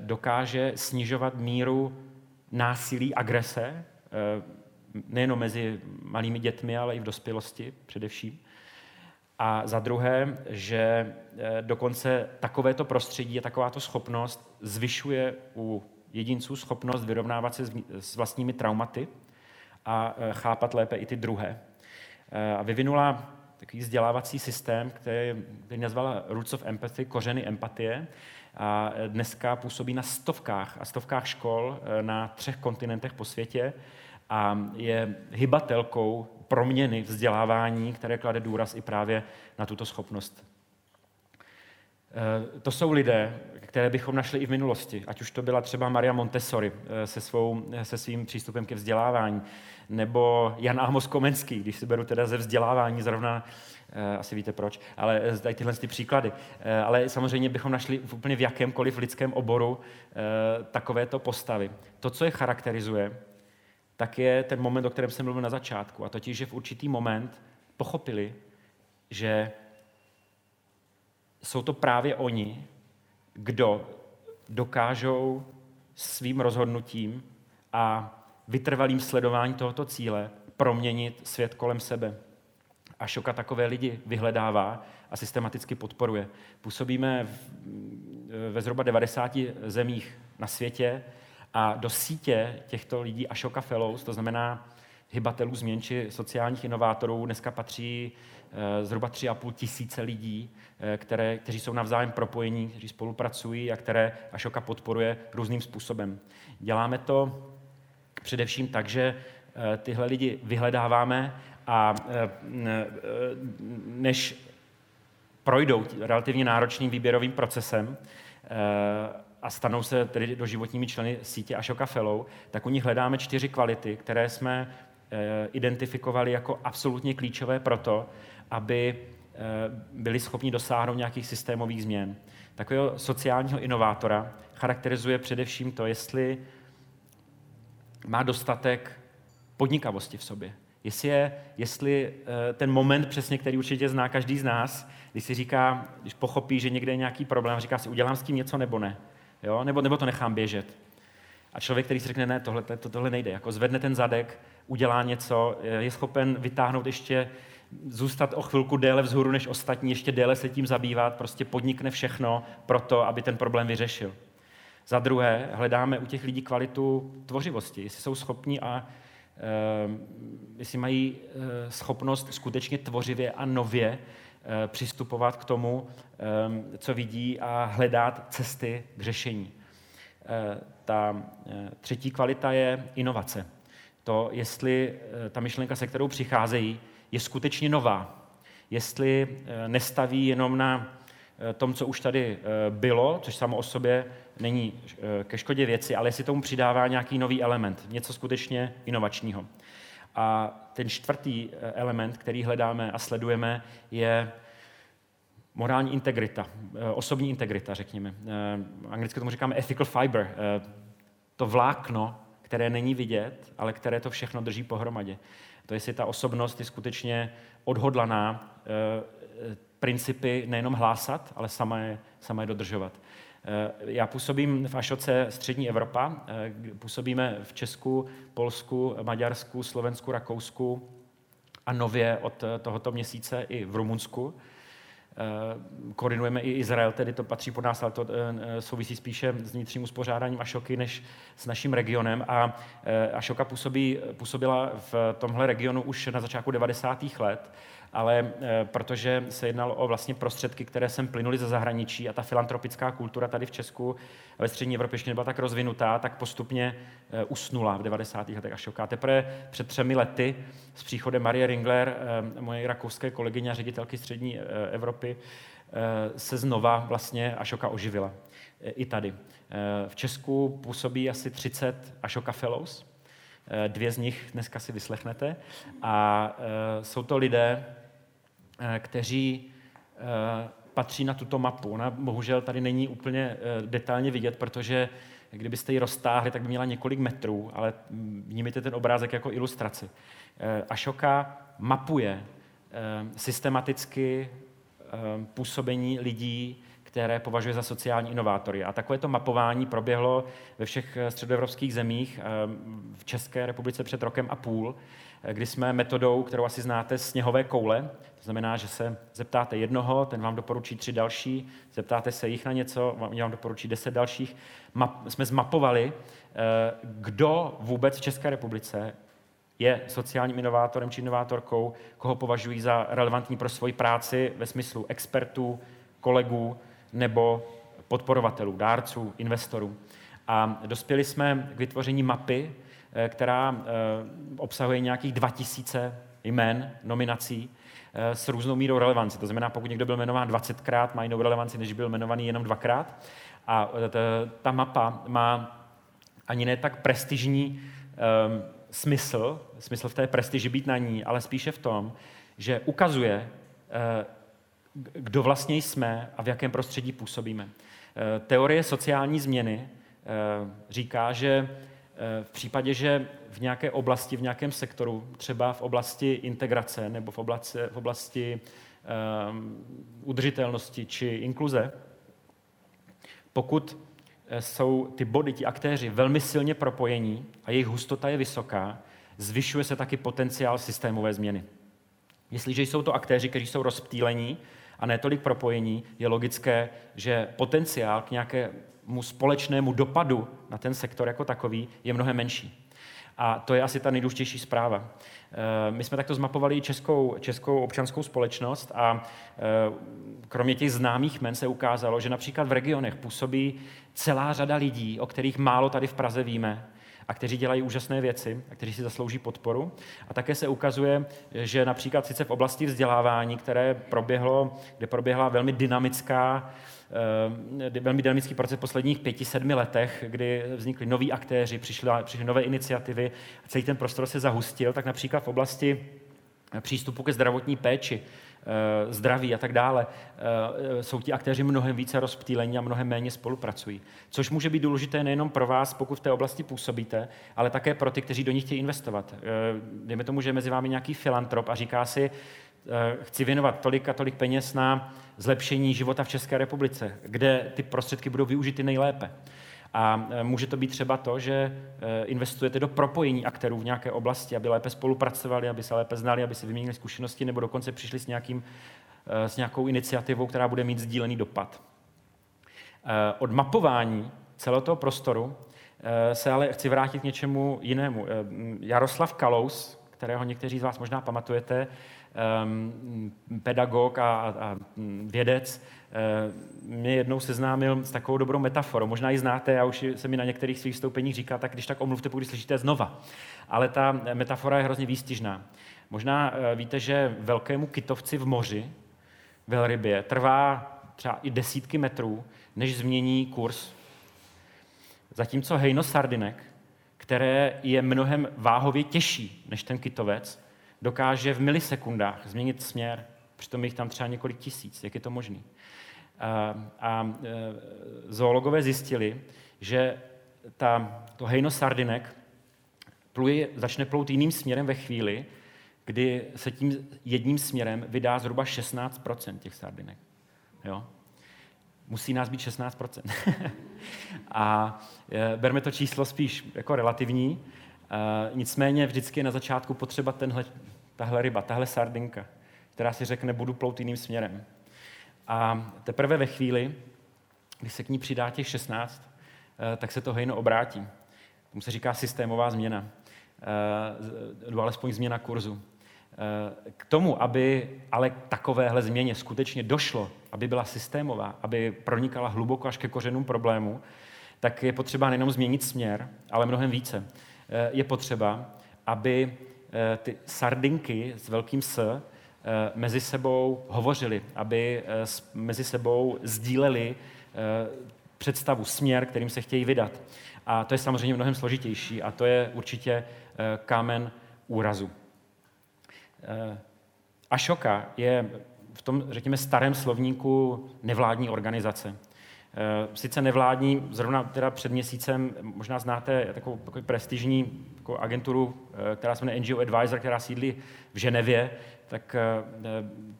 dokáže snižovat míru násilí, agrese nejenom mezi malými dětmi, ale i v dospělosti především. A za druhé, že eh, dokonce takovéto prostředí a takováto schopnost zvyšuje u jedinců schopnost vyrovnávat se s vlastními traumaty a eh, chápat lépe i ty druhé. Eh, a vyvinula takový vzdělávací systém, který, který nazvala Roots of Empathy, kořeny empatie. A dneska působí na stovkách a stovkách škol na třech kontinentech po světě a je hybatelkou proměny vzdělávání, které klade důraz i právě na tuto schopnost. E, to jsou lidé, které bychom našli i v minulosti, ať už to byla třeba Maria Montessori e, se, svou, se svým přístupem ke vzdělávání, nebo Jan Amos Komenský, když si beru teda ze vzdělávání zrovna, e, asi víte proč, ale tady tyhle ty příklady. Ale samozřejmě bychom našli v úplně v jakémkoliv lidském oboru takovéto postavy. To, co je charakterizuje, tak je ten moment, o kterém jsem mluvil na začátku. A totiž, že v určitý moment pochopili, že jsou to právě oni, kdo dokážou svým rozhodnutím a vytrvalým sledováním tohoto cíle proměnit svět kolem sebe. A Šoka takové lidi vyhledává a systematicky podporuje. Působíme v, ve zhruba 90 zemích na světě a do sítě těchto lidí Ashoka Fellows, to znamená hybatelů změn či sociálních inovátorů, dneska patří zhruba 3,5 tisíce lidí, eh, které, kteří jsou navzájem propojení, kteří spolupracují a které Ashoka podporuje různým způsobem. Děláme to především tak, že eh, tyhle lidi vyhledáváme a než projdou relativně náročným výběrovým procesem, a stanou se tedy do životními členy sítě Ashoka Fellow, tak u nich hledáme čtyři kvality, které jsme eh, identifikovali jako absolutně klíčové pro to, aby eh, byli schopni dosáhnout nějakých systémových změn. Takového sociálního inovátora charakterizuje především to, jestli má dostatek podnikavosti v sobě. Jestli, je, jestli eh, ten moment přesně, který určitě zná každý z nás, když si říká, když pochopí, že někde je nějaký problém, říká si, udělám s tím něco nebo ne jo? Nebo, nebo to nechám běžet. A člověk, který si řekne, ne, tohle, to, tohle nejde, jako zvedne ten zadek, udělá něco, je schopen vytáhnout ještě, zůstat o chvilku déle vzhůru než ostatní, ještě déle se tím zabývat, prostě podnikne všechno pro to, aby ten problém vyřešil. Za druhé, hledáme u těch lidí kvalitu tvořivosti, jestli jsou schopní a e, jestli mají e, schopnost skutečně tvořivě a nově Eh, přistupovat k tomu, eh, co vidí a hledat cesty k řešení. Eh, ta třetí kvalita je inovace. To, jestli ta myšlenka, se kterou přicházejí, je skutečně nová. Jestli nestaví jenom na tom, co už tady bylo, což samo o sobě není ke škodě věci, ale jestli tomu přidává nějaký nový element, něco skutečně inovačního. A ten čtvrtý eh, element, který hledáme a sledujeme, je morální integrita, eh, osobní integrita, řekněme. Eh, anglicky tomu říkáme ethical fiber, to vlákno, které není vidět, ale které to všechno drží pohromadě. To jestli ta osobnost je skutečně odhodlaná principy nejenom hlásat, ale sama je, sama je dodržovat. Já působím v Ašoce Střední Evropa, působíme v Česku, Polsku, Maďarsku, Slovensku, Rakousku a nově od tohoto měsíce i v Rumunsku. Koordinujeme i Izrael, tedy to patří pod nás, ale to souvisí spíše s vnitřním uspořádáním Ašoky než s naším regionem. A Ašoka působí, působila v tomhle regionu už na začátku 90. let ale eh, protože se jednalo o vlastně prostředky, které sem plynuly ze zahraničí a ta filantropická kultura tady v Česku a ve střední Evropě ještě nebyla tak rozvinutá, tak postupně eh, usnula v 90. letech až šoká. Teprve před třemi lety s příchodem Marie Ringler, eh, moje rakouské kolegyně a ředitelky střední Evropy, se znova vlastně Ašoka oživila. I tady. V Česku působí asi 30 Ašoka Fellows, Dvě z nich dneska si vyslechnete. A jsou to lidé, kteří eh, patří na tuto mapu. Ona bohužel tady není úplně eh, detailně vidět, protože kdybyste ji roztáhli, tak by měla několik metrů, ale vnímejte ten obrázek jako ilustraci. Ašoka mapuje systematicky působení lidí, které považuje za sociální inovátory. A takovéto mapování proběhlo ve všech středoevropských zemích, v České republice před rokem a půl, kdy jsme metodou, kterou asi znáte, sněhové koule, to znamená, že se zeptáte jednoho, ten vám doporučí tři další, zeptáte se jich na něco, oni vám doporučí deset dalších. Map, jsme zmapovali, eh, kdo vůbec v České republice je sociálním inovátorem či inovátorkou, koho považují za relevantní pro svoji práci ve smyslu expertů, kolegů nebo podporovatelů, dárců, investorů. A dospěli jsme k vytvoření mapy, která eh, obsahuje nějakých 2000 jmen, nominací, Eh, s různou mírou relevanci. To znamená, pokud někdo byl jmenován 20krát, má jinou relevanci, než byl jmenovaný jenom dvakrát. A eh, ta mapa má ani ne tak prestižní um, smysl, smysl v té prestiži být na ní, ale spíše v tom, že ukazuje, kdo vlastně jsme a v jakém prostředí působíme. Teorie sociální změny říká, že Eh, v případě, že v nějaké oblasti, v nějakém sektoru, třeba v oblasti integrace nebo v oblasti, v oblasti um, udržitelnosti či inkluze, pokud eh, jsou ty body, ti aktéři velmi silně propojení a jejich hustota je vysoká, zvyšuje se taky potenciál systémové změny. Jestliže jsou to aktéři, kteří jsou rozptýlení a ne tolik propojení, je logické, že potenciál k nějaké mu společnému dopadu na ten sektor jako takový je mnohem menší. A to je asi ta nejdůležitější zpráva. Eh, my jsme takto zmapovali českou, českou občanskou společnost a eh, kromě těch známých men se ukázalo, že například v regionech působí celá řada lidí, o kterých málo tady v Praze víme, a kteří dělají úžasné věci a kteří si zaslouží podporu. A také se ukazuje, že například sice v oblasti vzdělávání, které proběhlo, kde proběhla velmi dynamická velmi dynamický proces v posledních pěti, sedmi letech, kdy vznikly noví aktéři, přišly, přišly nové iniciativy a celý ten prostor se zahustil, tak například v oblasti přístupu ke zdravotní péči, eh, zdraví a tak dále, eh, jsou ti aktéři mnohem více rozptýlení a mnohem méně spolupracují. Což může být důležité nejenom pro vás, pokud v té oblasti působíte, ale také pro ty, kteří do nich chtějí investovat. Dejme tomu, že je mezi vámi nějaký filantrop a říká si, chci věnovat tolik a tolik peněz na zlepšení života v České republice, kde ty prostředky budou využity nejlépe. A e, může to být třeba to, že e, investujete do propojení aktérů v nějaké oblasti, aby lépe spolupracovali, aby se lépe znali, aby si vyměnili zkušenosti, nebo dokonce přišli s, nějakým, s nějakou iniciativou, která bude mít sdílený dopad. Od mapování celého toho prostoru se ale chci vrátit k něčemu jinému. Jaroslav Kalous, kterého někteří z vás možná pamatujete, pedagog a, a vědec, uh, mě jednou seznámil s takovou dobrou metaforou. Možná ji znáte, já už se mi na některých svých vystoupeních říká, tak když tak omluvte, pokud slyšíte znova. Ale ta metafora je hrozně výstižná. Možná uh, víte, že velkému kytovci v moři, velrybě, trvá třeba i desítky metrů, než změní kurz. Zatímco hejno sardinek, které je mnohem váhově těžší než ten kytovec, dokáže v milisekundách změnit směr, přitom jich tam třeba několik tisíc. Jak je to možné? A, e, zoologové zjistili, že ta, to hejno sardinek pluje, začne plout jiným směrem ve chvíli, kdy se tím jedním směrem vydá zhruba 16% těch sardinek. Jo? musí nás být 16%. a berme to číslo spíš jako relativní, nicméně vždycky je na začátku potřeba tenhle, tahle ryba, tahle sardinka, která si řekne, budu plout jiným směrem. A teprve ve chvíli, když se k ní přidá těch 16, tak se to hejno obrátí. Tomu se říká systémová změna, nebo alespoň změna kurzu. K tomu, aby ale takovéhle změně skutečně došlo, aby byla systémová, aby pronikala hluboko až ke kořenům problému, tak je potřeba nejenom změnit směr, ale mnohem více. Je potřeba, aby ty sardinky s velkým S mezi sebou hovořili, aby mezi sebou sdíleli představu, směr, kterým se chtějí vydat. A to je samozřejmě mnohem složitější a to je určitě kámen úrazu. Eh, Ašoka je v tom, řekněme, starém slovníku nevládní organizace. Eh, sice nevládní, zrovna teda před měsícem, možná znáte takovou, takovou prestižní takovou agenturu, eh, která se jmenuje NGO Advisor, která sídlí v Ženevě, tak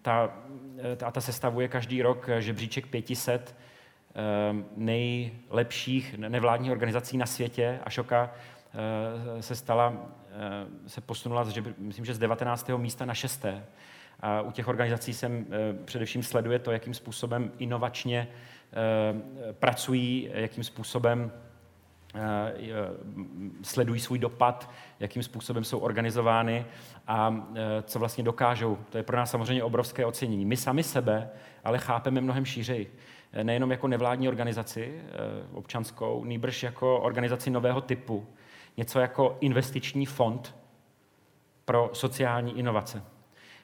ta, ta, ta sestavuje každý rok žebříček 500 nejlepších nevládních organizací na světě. Ašoka se stala Eh, se posunula, že, myslím, že z 19. místa na 6. A u těch organizací jsem eh, především sleduje to, jakým způsobem inovačně eh, pracují, jakým způsobem sledují svůj dopad, jakým způsobem jsou organizovány a co vlastně dokážou. To je pro nás samozřejmě obrovské ocenění. My sami sebe ale chápeme mnohem šířej. Nejenom jako nevládní organizaci občanskou, nýbrž jako organizaci nového typu, něco jako investiční fond pro sociální inovace.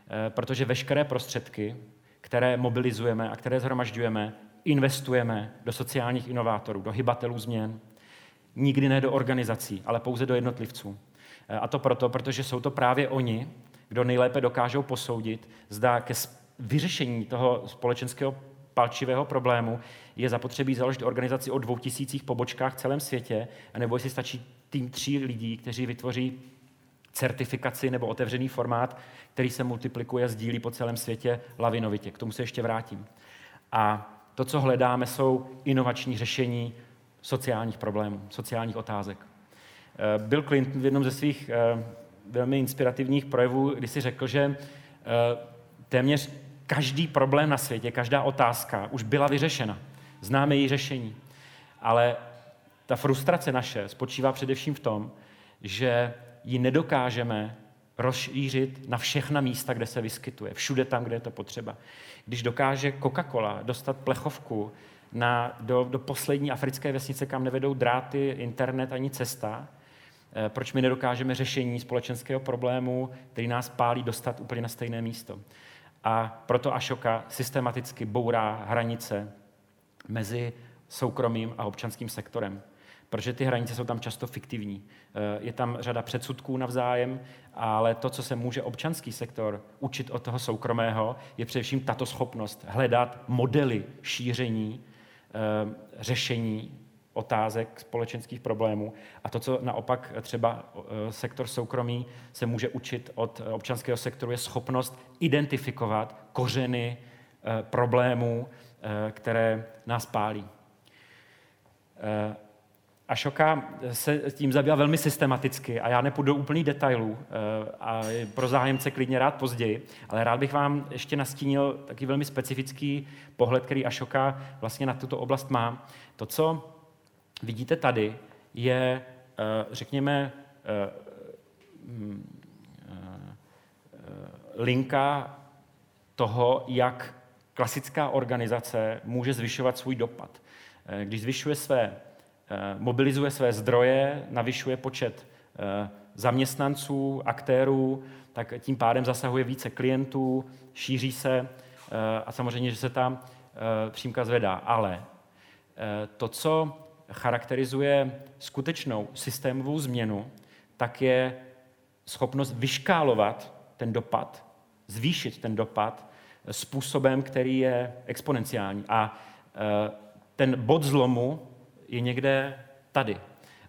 Eh, protože veškeré prostředky, které mobilizujeme a které zhromažďujeme, investujeme do sociálních inovátorů, do hybatelů změn, nikdy ne do organizací, ale pouze do jednotlivců. Eh, a to proto, protože jsou to právě oni, kdo nejlépe dokážou posoudit, zda ke vyřešení toho společenského palčivého problému je zapotřebí založit organizaci o dvou tisících pobočkách v celém světě, nebo jestli stačí tým tří lidí, kteří vytvoří certifikaci nebo otevřený formát, který se multiplikuje a sdílí po celém světě lavinovitě. K tomu se ještě vrátím. A to, co hledáme, jsou inovační řešení sociálních problémů, sociálních otázek. Eh, Bill Clinton v jednom ze svých eh, velmi inspirativních projevů, kdy si řekl, že eh, téměř každý problém na světě, každá otázka už byla vyřešena. Známe její řešení. Ale ta frustrace naše spočívá především v tom, že ji nedokážeme rozšířit na všechna místa, kde se vyskytuje, všude tam, kde je to potřeba. Když dokáže Coca-Cola dostat plechovku na, do, do poslední africké vesnice, kam nevedou dráty, internet ani cesta, eh, proč my nedokážeme řešení společenského problému, který nás pálí, dostat úplně na stejné místo. A proto Ašoka systematicky bourá hranice mezi soukromým a občanským sektorem protože ty hranice jsou tam často fiktivní. Eh, je tam řada předsudků navzájem, ale to, co se může občanský sektor učit od toho soukromého, je především tato schopnost hledat modely šíření, eh, řešení otázek společenských problémů. A to, co naopak třeba eh, sektor soukromý se může učit od občanského sektoru, je schopnost identifikovat kořeny problémů, které nás pálí. Ašoka se tím zabývá velmi systematicky a já nepůjdu do úplných detailů eh, a pro zájemce klidně rád později, ale rád bych vám ještě nastínil taky velmi specifický pohled, který Ašoka vlastně na tuto oblast má. To, co vidíte tady, je, eh, řekněme, eh, hm, linka toho, jak klasická organizace může zvyšovat svůj dopad. Když zvyšuje své mobilizuje své zdroje, navyšuje počet eh, zaměstnanců, aktérů, tak tím pádem zasahuje více klientů, šíří se eh, a samozřejmě, že se ta přímka zvedá. Ale to, co charakterizuje skutečnou systémovou změnu, tak je schopnost vyškálovat ten dopad, zvýšit ten dopad způsobem, který je exponenciální. A ten bod zlomu je někde tady.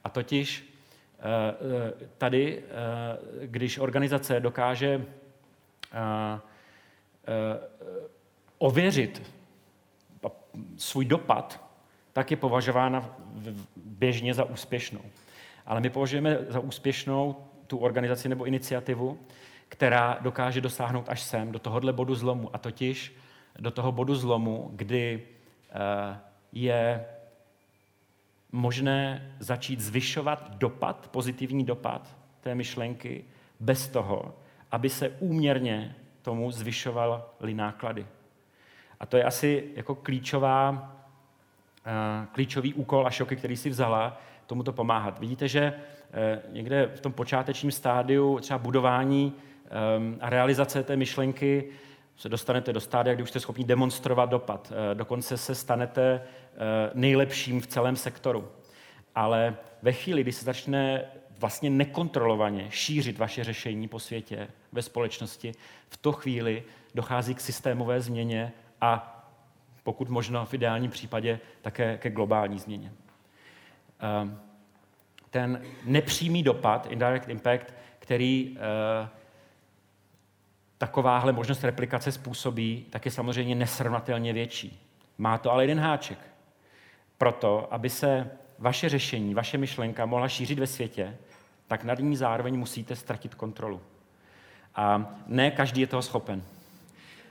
A totiž eh, eh, tady, eh, když organizace dokáže ověřit svůj dopad, tak je považována běžně za úspěšnou. Ale my považujeme za úspěšnou tu organizaci nebo iniciativu, která dokáže dosáhnout až sem, do tohohle bodu zlomu. A totiž do toho bodu zlomu, kdy je možné začít zvyšovat dopad, pozitivní dopad té myšlenky, bez toho, aby se úměrně tomu zvyšovaly náklady. A to je asi jako klíčová, eh, klíčový úkol a šoky, který si vzala, tomuto pomáhat. Vidíte, že eh, někde v tom počátečním stádiu třeba budování ehm, a realizace té myšlenky se dostanete do stádia, kdy už jste schopni demonstrovat dopad. Eh, dokonce se stanete nejlepším v celém sektoru. Ale ve chvíli, kdy se začne vlastně nekontrolovaně šířit vaše řešení po světě, ve společnosti, v to chvíli dochází k systémové změně a pokud možno v ideálním případě také ke globální změně. Ehm, ten nepřímý dopad, indirect impact, který eh, takováhle možnost replikace způsobí, tak je samozřejmě nesrovnatelně větší. Má to ale jeden háček. Proto, aby se vaše řešení, vaše myšlenka mohla šířit ve světě, tak nad ní zároveň musíte ztratit kontrolu. A ne každý je toho schopen.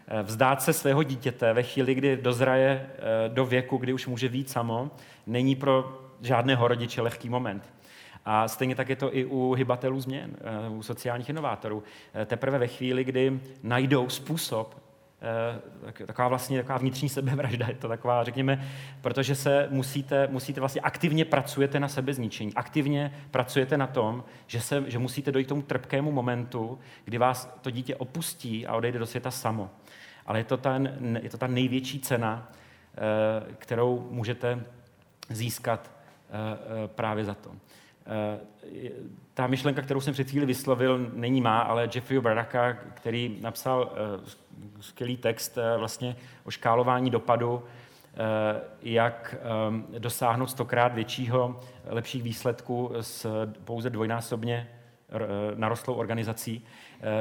Eh, vzdát se svého dítěte ve chvíli, kdy dozraje eh, do věku, kdy už může víc samo, není pro žádného rodiče lehký moment. A stejně tak je to i u hybatelů změn, eh, u sociálních inovátorů. Teprve ve chvíli, kdy najdou způsob, taková vlastně taková vnitřní sebevražda, je to taková, řekněme, protože se musíte, musíte vlastně aktivně pracujete na sebezničení, aktivně pracujete na tom, že, se, že musíte dojít k tomu trpkému momentu, kdy vás to dítě opustí a odejde do světa samo. Ale je to ta, je to ta největší cena, eh, kterou můžete získat eh, eh, právě za to. Ta myšlenka, kterou jsem před chvíli vyslovil, není má, ale Jeffrey Baracka, který napsal skvělý text vlastně o škálování dopadu, jak dosáhnout stokrát většího, lepších výsledků s pouze dvojnásobně narostlou organizací,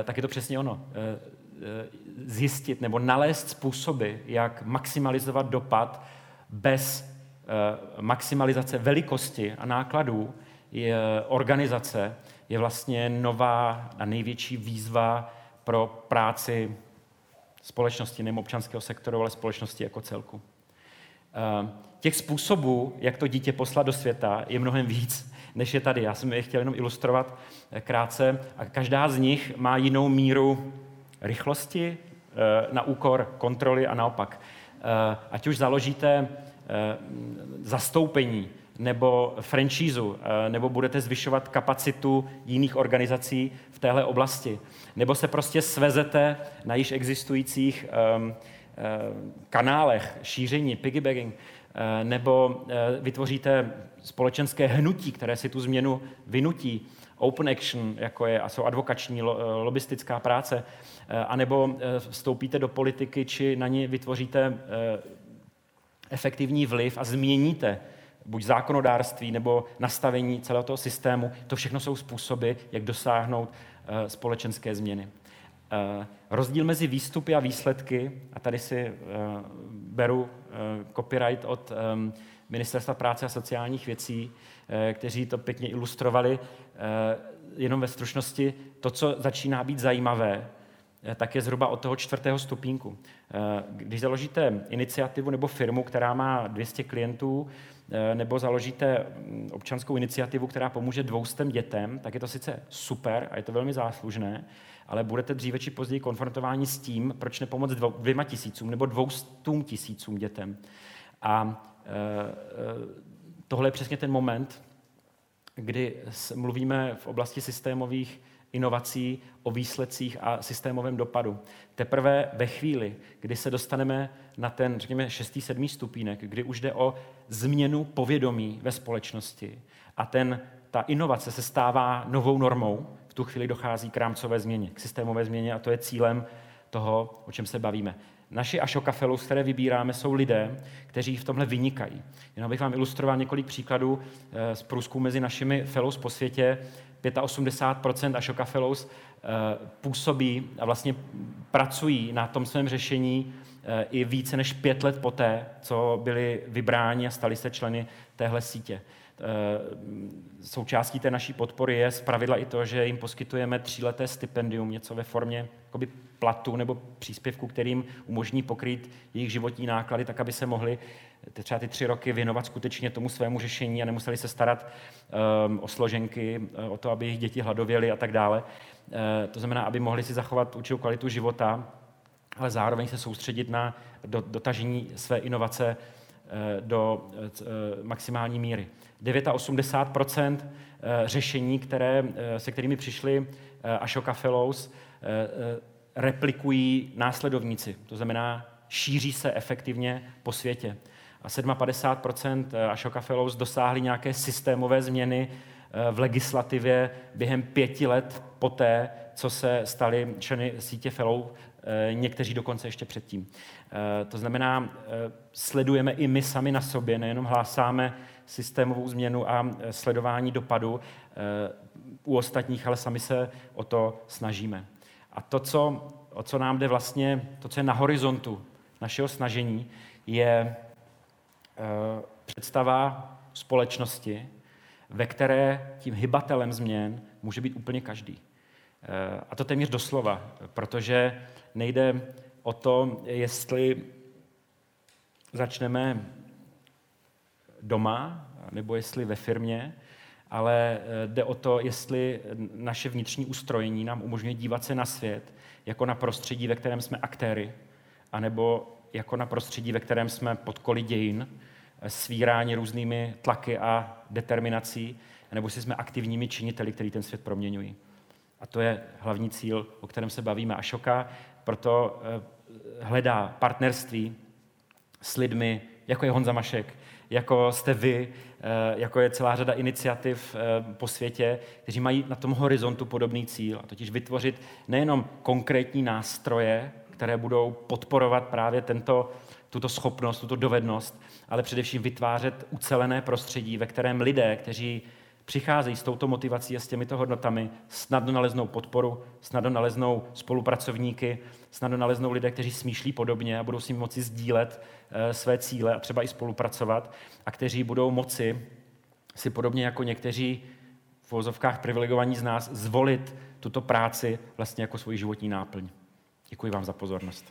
tak je to přesně ono. Eh, zjistit nebo nalézt způsoby, jak maximalizovat dopad bez eh, maximalizace velikosti a nákladů organizace je vlastně nová a největší výzva pro práci společnosti, nejen občanského sektoru, ale společnosti jako celku. Eh, těch způsobů, jak to dítě poslat do světa, je mnohem víc, než je tady. Já jsem je chtěl jenom ilustrovat krátce a každá z nich má jinou míru rychlosti eh, na úkor kontroly a naopak. Eh, ať už založíte eh, zastoupení nebo franšízu, nebo budete zvyšovat kapacitu jiných organizací v téhle oblasti, nebo se prostě svezete na již existujících kanálech šíření, piggybagging, nebo vytvoříte společenské hnutí, které si tu změnu vynutí, open action, jako je, a jsou advokační, lobistická práce, Eh, anebo eh, vstoupíte do politiky, či na ní vytvoříte eh, efektivní vliv a změníte buď zákonodárství nebo nastavení celého toho systému. To všechno jsou způsoby, jak dosáhnout společenské změny. Rozdíl mezi výstupy a výsledky, a tady si beru copyright od Ministerstva práce a sociálních věcí, kteří to pěkně ilustrovali, jenom ve stručnosti, to, co začíná být zajímavé, Eh, tak je zhruba od toho čtvrtého stupínku. Eh, když založíte iniciativu nebo firmu, která má 200 klientů, eh, nebo založíte mm, občanskou iniciativu, která pomůže dvoustem dětem, tak je to sice super a je to velmi záslužné, ale budete dříve či později konfrontováni s tím, proč nepomoct dvěma tisícům nebo dvoustům tisícům dětem. A tohle je přesně ten moment, kdy mluvíme v oblasti systémových inovací, o výsledcích a systémovém dopadu. Teprve ve chvíli, kdy se dostaneme na ten, řekněme, šestý, sedmý stupínek, kdy už jde o změnu povědomí ve společnosti a ten, ta inovace se stává novou normou, v tu chvíli dochází k rámcové změně, k systémové změně a to je cílem toho, o čem se bavíme. Naši Ashoka Fellows, které vybíráme, jsou lidé, kteří v tomhle vynikají. Jenom bych vám ilustroval několik příkladů eh, z průzkumu mezi našimi fellows po světě. 85% Ashoka Fellows eh, působí a vlastně pracují na tom svém řešení i více než pět let poté, co byli vybráni a stali se členy téhle sítě. Součástí té naší podpory je zpravidla i to, že jim poskytujeme tříleté stipendium, něco ve formě jakoby platu nebo příspěvku, kterým umožní pokrýt jejich životní náklady, tak aby se mohli třeba ty tři roky věnovat skutečně tomu svému řešení a nemuseli se starat um, o složenky, eh, o to, aby jejich děti hladověly a tak dále. Uh, to znamená, aby mohli si zachovat určitou kvalitu života, ale zároveň se soustředit na do, dotažení své inovace uh, do uh, maximální míry. 89% řešení, které, se kterými přišli Ashoka Fellows, replikují následovníci. To znamená, šíří se efektivně po světě a 57% eh, Ashoka Fellows dosáhli nějaké systémové změny eh, v legislativě během pěti let poté, co se stali členy sítě Fellow, eh, někteří dokonce ještě předtím. To znamená, sledujeme i my sami na sobě, nejenom hlásáme systémovou změnu a sledování dopadu u ostatních, ale sami se o to snažíme. A to, co, o co nám jde vlastně, to, co je na horizontu našeho snažení, je představa společnosti, ve které tím hybatelem změn může být úplně každý. Eh, a to téměř doslova, protože nejde o to, jestli začneme doma, nebo jestli ve firmě, ale eh, jde o to, jestli naše vnitřní ustrojení nám umožňuje dívat se na svět jako na prostředí, ve kterém jsme aktéry, anebo jako na prostředí, ve kterém jsme pod koli dějin, svíráni různými tlaky a determinací, nebo si jsme aktivními činiteli, který ten svět proměňují. A to je hlavní cíl, o kterém se bavíme. Ašoka proto eh, hledá partnerství s lidmi, jako je Honza Mašek, jako jste vy, eh, jako je celá řada iniciativ eh, po světě, kteří mají na tom horizontu podobný cíl, a totiž vytvořit nejenom konkrétní nástroje, které budou podporovat právě tento, tuto schopnost, tuto dovednost, ale především vytvářet ucelené prostředí, ve kterém lidé, kteří přicházejí s touto motivací a s těmito hodnotami, snadno naleznou podporu, snadno naleznou spolupracovníky, snadno naleznou lidé, kteří smýšlí podobně a budou si moci sdílet eh, své cíle a třeba i spolupracovat a kteří budou moci si podobně jako někteří v vozovkách privilegovaní z nás zvolit tuto práci vlastně jako svoji životní náplň. Děkuji vám za pozornost.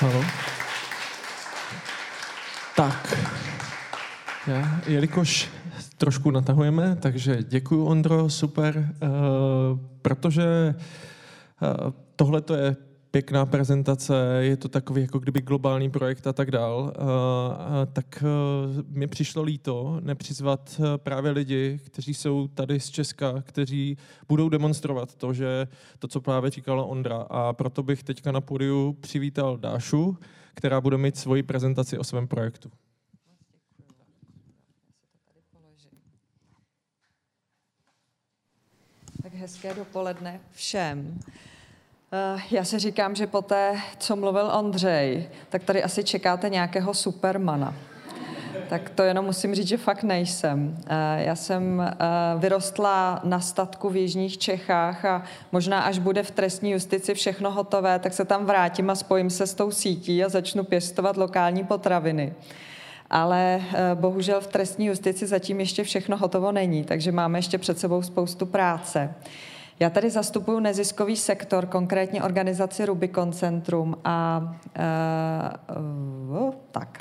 Halo. Tak, já, jelikož trošku natahujeme, takže děkuji Ondro, super, uh, protože uh, tohle to je pěkná prezentace, je to takový jako kdyby globální projekt a tak dál, uh, tak uh, mi přišlo líto nepřizvat právě lidi, kteří jsou tady z Česka, kteří budou demonstrovat to, že to, co právě říkala Ondra. A proto bych teďka na podiu přivítal Dášu, která bude mít svoji prezentaci o svém projektu. Tak hezké dopoledne všem. Eh, já si říkám, že po té, co mluvil Ondřej, tak tady asi čekáte nějakého supermana. Tak to jenom musím říct, že fakt nejsem. Eh, já jsem eh, vyrostla na statku v Jižních Čechách a možná až bude v trestní justici všechno hotové, tak se tam vrátím a spojím se s tou sítí a začnu pěstovat lokální potraviny. Ale bohužel v trestní justici zatím ještě všechno hotovo není, takže máme ještě před sebou spoustu práce. Já tady zastupuji neziskový sektor, konkrétně organizaci Rubicon Centrum a uh, uh, tak.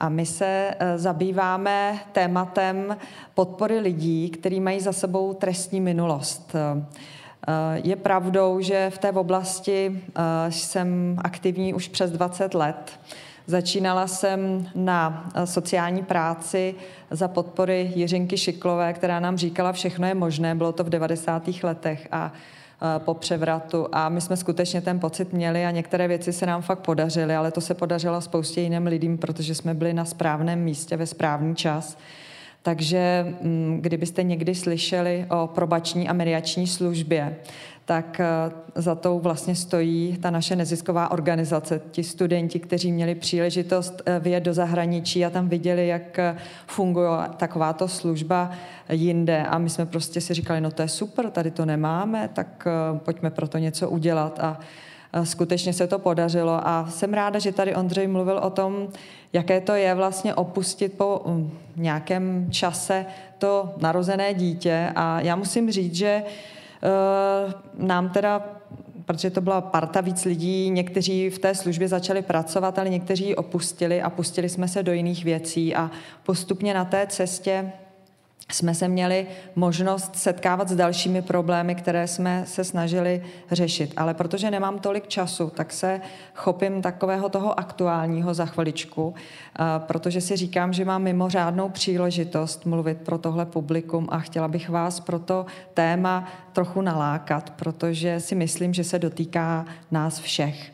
A my se uh, zabýváme tématem podpory lidí, kteří mají za sebou trestní minulost. Uh, je pravdou, že v té oblasti jsem aktivní už přes 20 let. Začínala jsem na eh, sociální práci za podpory Jiřinky Šiklové, která nám říkala, všechno je možné, bylo to v 90. letech a eh, po převratu a my jsme skutečně ten pocit měli a některé věci se nám fakt podařily, ale to se podařilo spoustě jiným lidem, protože jsme byli na správném místě ve správný čas. Takže mm, kdybyste někdy slyšeli o probační a mediační službě, tak eh, za tou vlastně stojí ta naše nezisková organizace, ti studenti, kteří měli příležitost eh, vyjet do zahraničí a tam viděli, jak eh, funguje takováto služba jinde. A my jsme prostě si říkali, no to je super, tady to nemáme, tak pojďme pro to něco udělat. A skutečně se to podařilo. A jsem ráda, že tady Ondřej mluvil o tom, jaké to je vlastně opustit po mm, nějakém čase to narozené dítě. A já musím říct, že nám teda protože to byla parta víc lidí, někteří v té službě začali pracovat, ale někteří ji opustili a pustili jsme se do jiných věcí a postupně na té cestě jsme se měli možnost setkávat s dalšími problémy, které jsme se snažili řešit. Ale protože nemám tolik času, tak se chopím takového toho aktuálního za chviličku, protože si říkám, že mám mimořádnou příležitost mluvit pro tohle publikum a chtěla bych vás pro to téma trochu nalákat, protože si myslím, že se dotýká nás všech.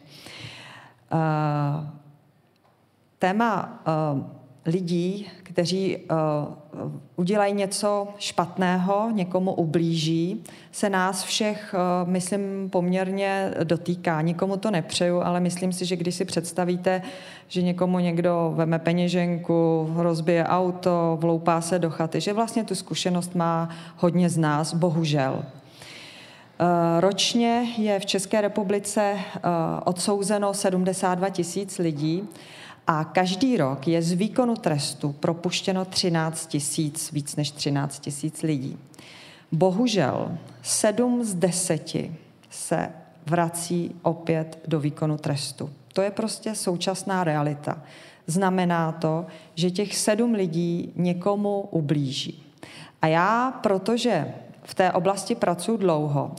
Téma lidí, kteří uh, udělají něco špatného, někomu ublíží, se nás všech, uh, myslím, poměrně dotýká. Nikomu to nepřeju, ale myslím si, že když si představíte, že někomu někdo veme peněženku, rozbije auto, vloupá se do chaty, že vlastně tu zkušenost má hodně z nás, bohužel. Uh, ročně je v České republice odsouzeno 72 tisíc lidí a každý rok je z výkonu trestu propuštěno 13 tisíc, víc než 13 tisíc lidí. Bohužel 7 z 10 se vrací opět do výkonu trestu. To je prostě současná realita. Znamená to, že těch sedm lidí někomu ublíží. A já, protože v té oblasti pracuji dlouho,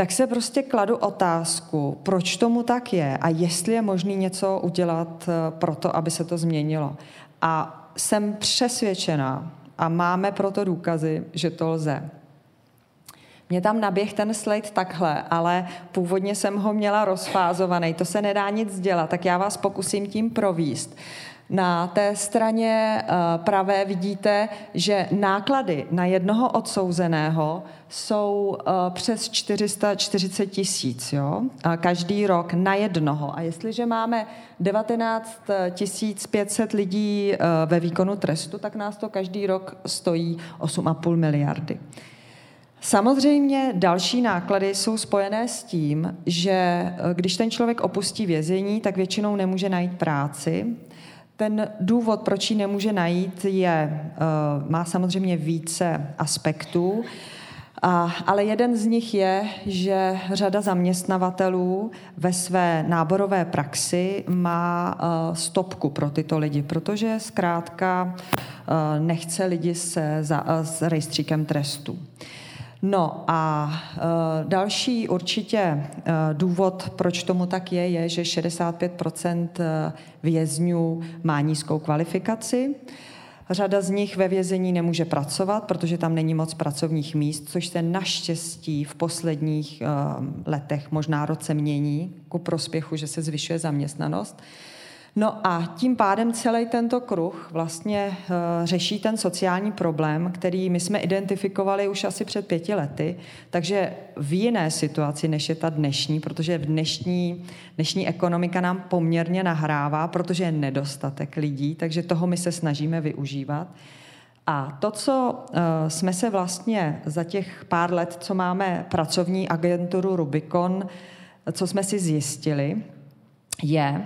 tak se prostě kladu otázku, proč tomu tak je a jestli je možné něco udělat eh, pro to, aby se to změnilo. A jsem přesvědčená a máme proto důkazy, že to lze. Mě tam naběh ten slide takhle, ale původně jsem ho měla rozfázovaný, to se nedá nic dělat, tak já vás pokusím tím províst. Na té straně eh, pravé vidíte, že náklady na jednoho odsouzeného jsou eh, přes 440 tisíc každý rok na jednoho. A jestliže máme 19 500 lidí eh, ve výkonu trestu, tak nás to každý rok stojí 8,5 miliardy. Samozřejmě další náklady jsou spojené s tím, že když ten člověk opustí vězení, tak většinou nemůže najít práci, ten důvod, proč ji nemůže najít, je, eh, má samozřejmě více aspektů, ale jeden z nich je, že řada zaměstnavatelů ve své náborové praxi má eh, stopku pro tyto lidi, protože zkrátka eh, nechce lidi se za, s rejstříkem trestu. No a e, další určitě e, důvod, proč tomu tak je, je, že 65 e, vězňů má nízkou kvalifikaci. Řada z nich ve vězení nemůže pracovat, protože tam není moc pracovních míst, což se naštěstí v posledních letech, možná roce mění, ku prospěchu, že se zvyšuje zaměstnanost. No a tím pádem celý tento kruh vlastně uh, řeší ten sociální problém, který my jsme identifikovali už asi před pěti lety, takže v jiné situaci, než je ta dnešní, protože v dnešní, dnešní ekonomika nám poměrně nahrává, protože je nedostatek lidí, takže toho my se snažíme využívat. A to, co uh, jsme se vlastně za těch pár let, co máme pracovní agenturu Rubicon, co jsme si zjistili, je,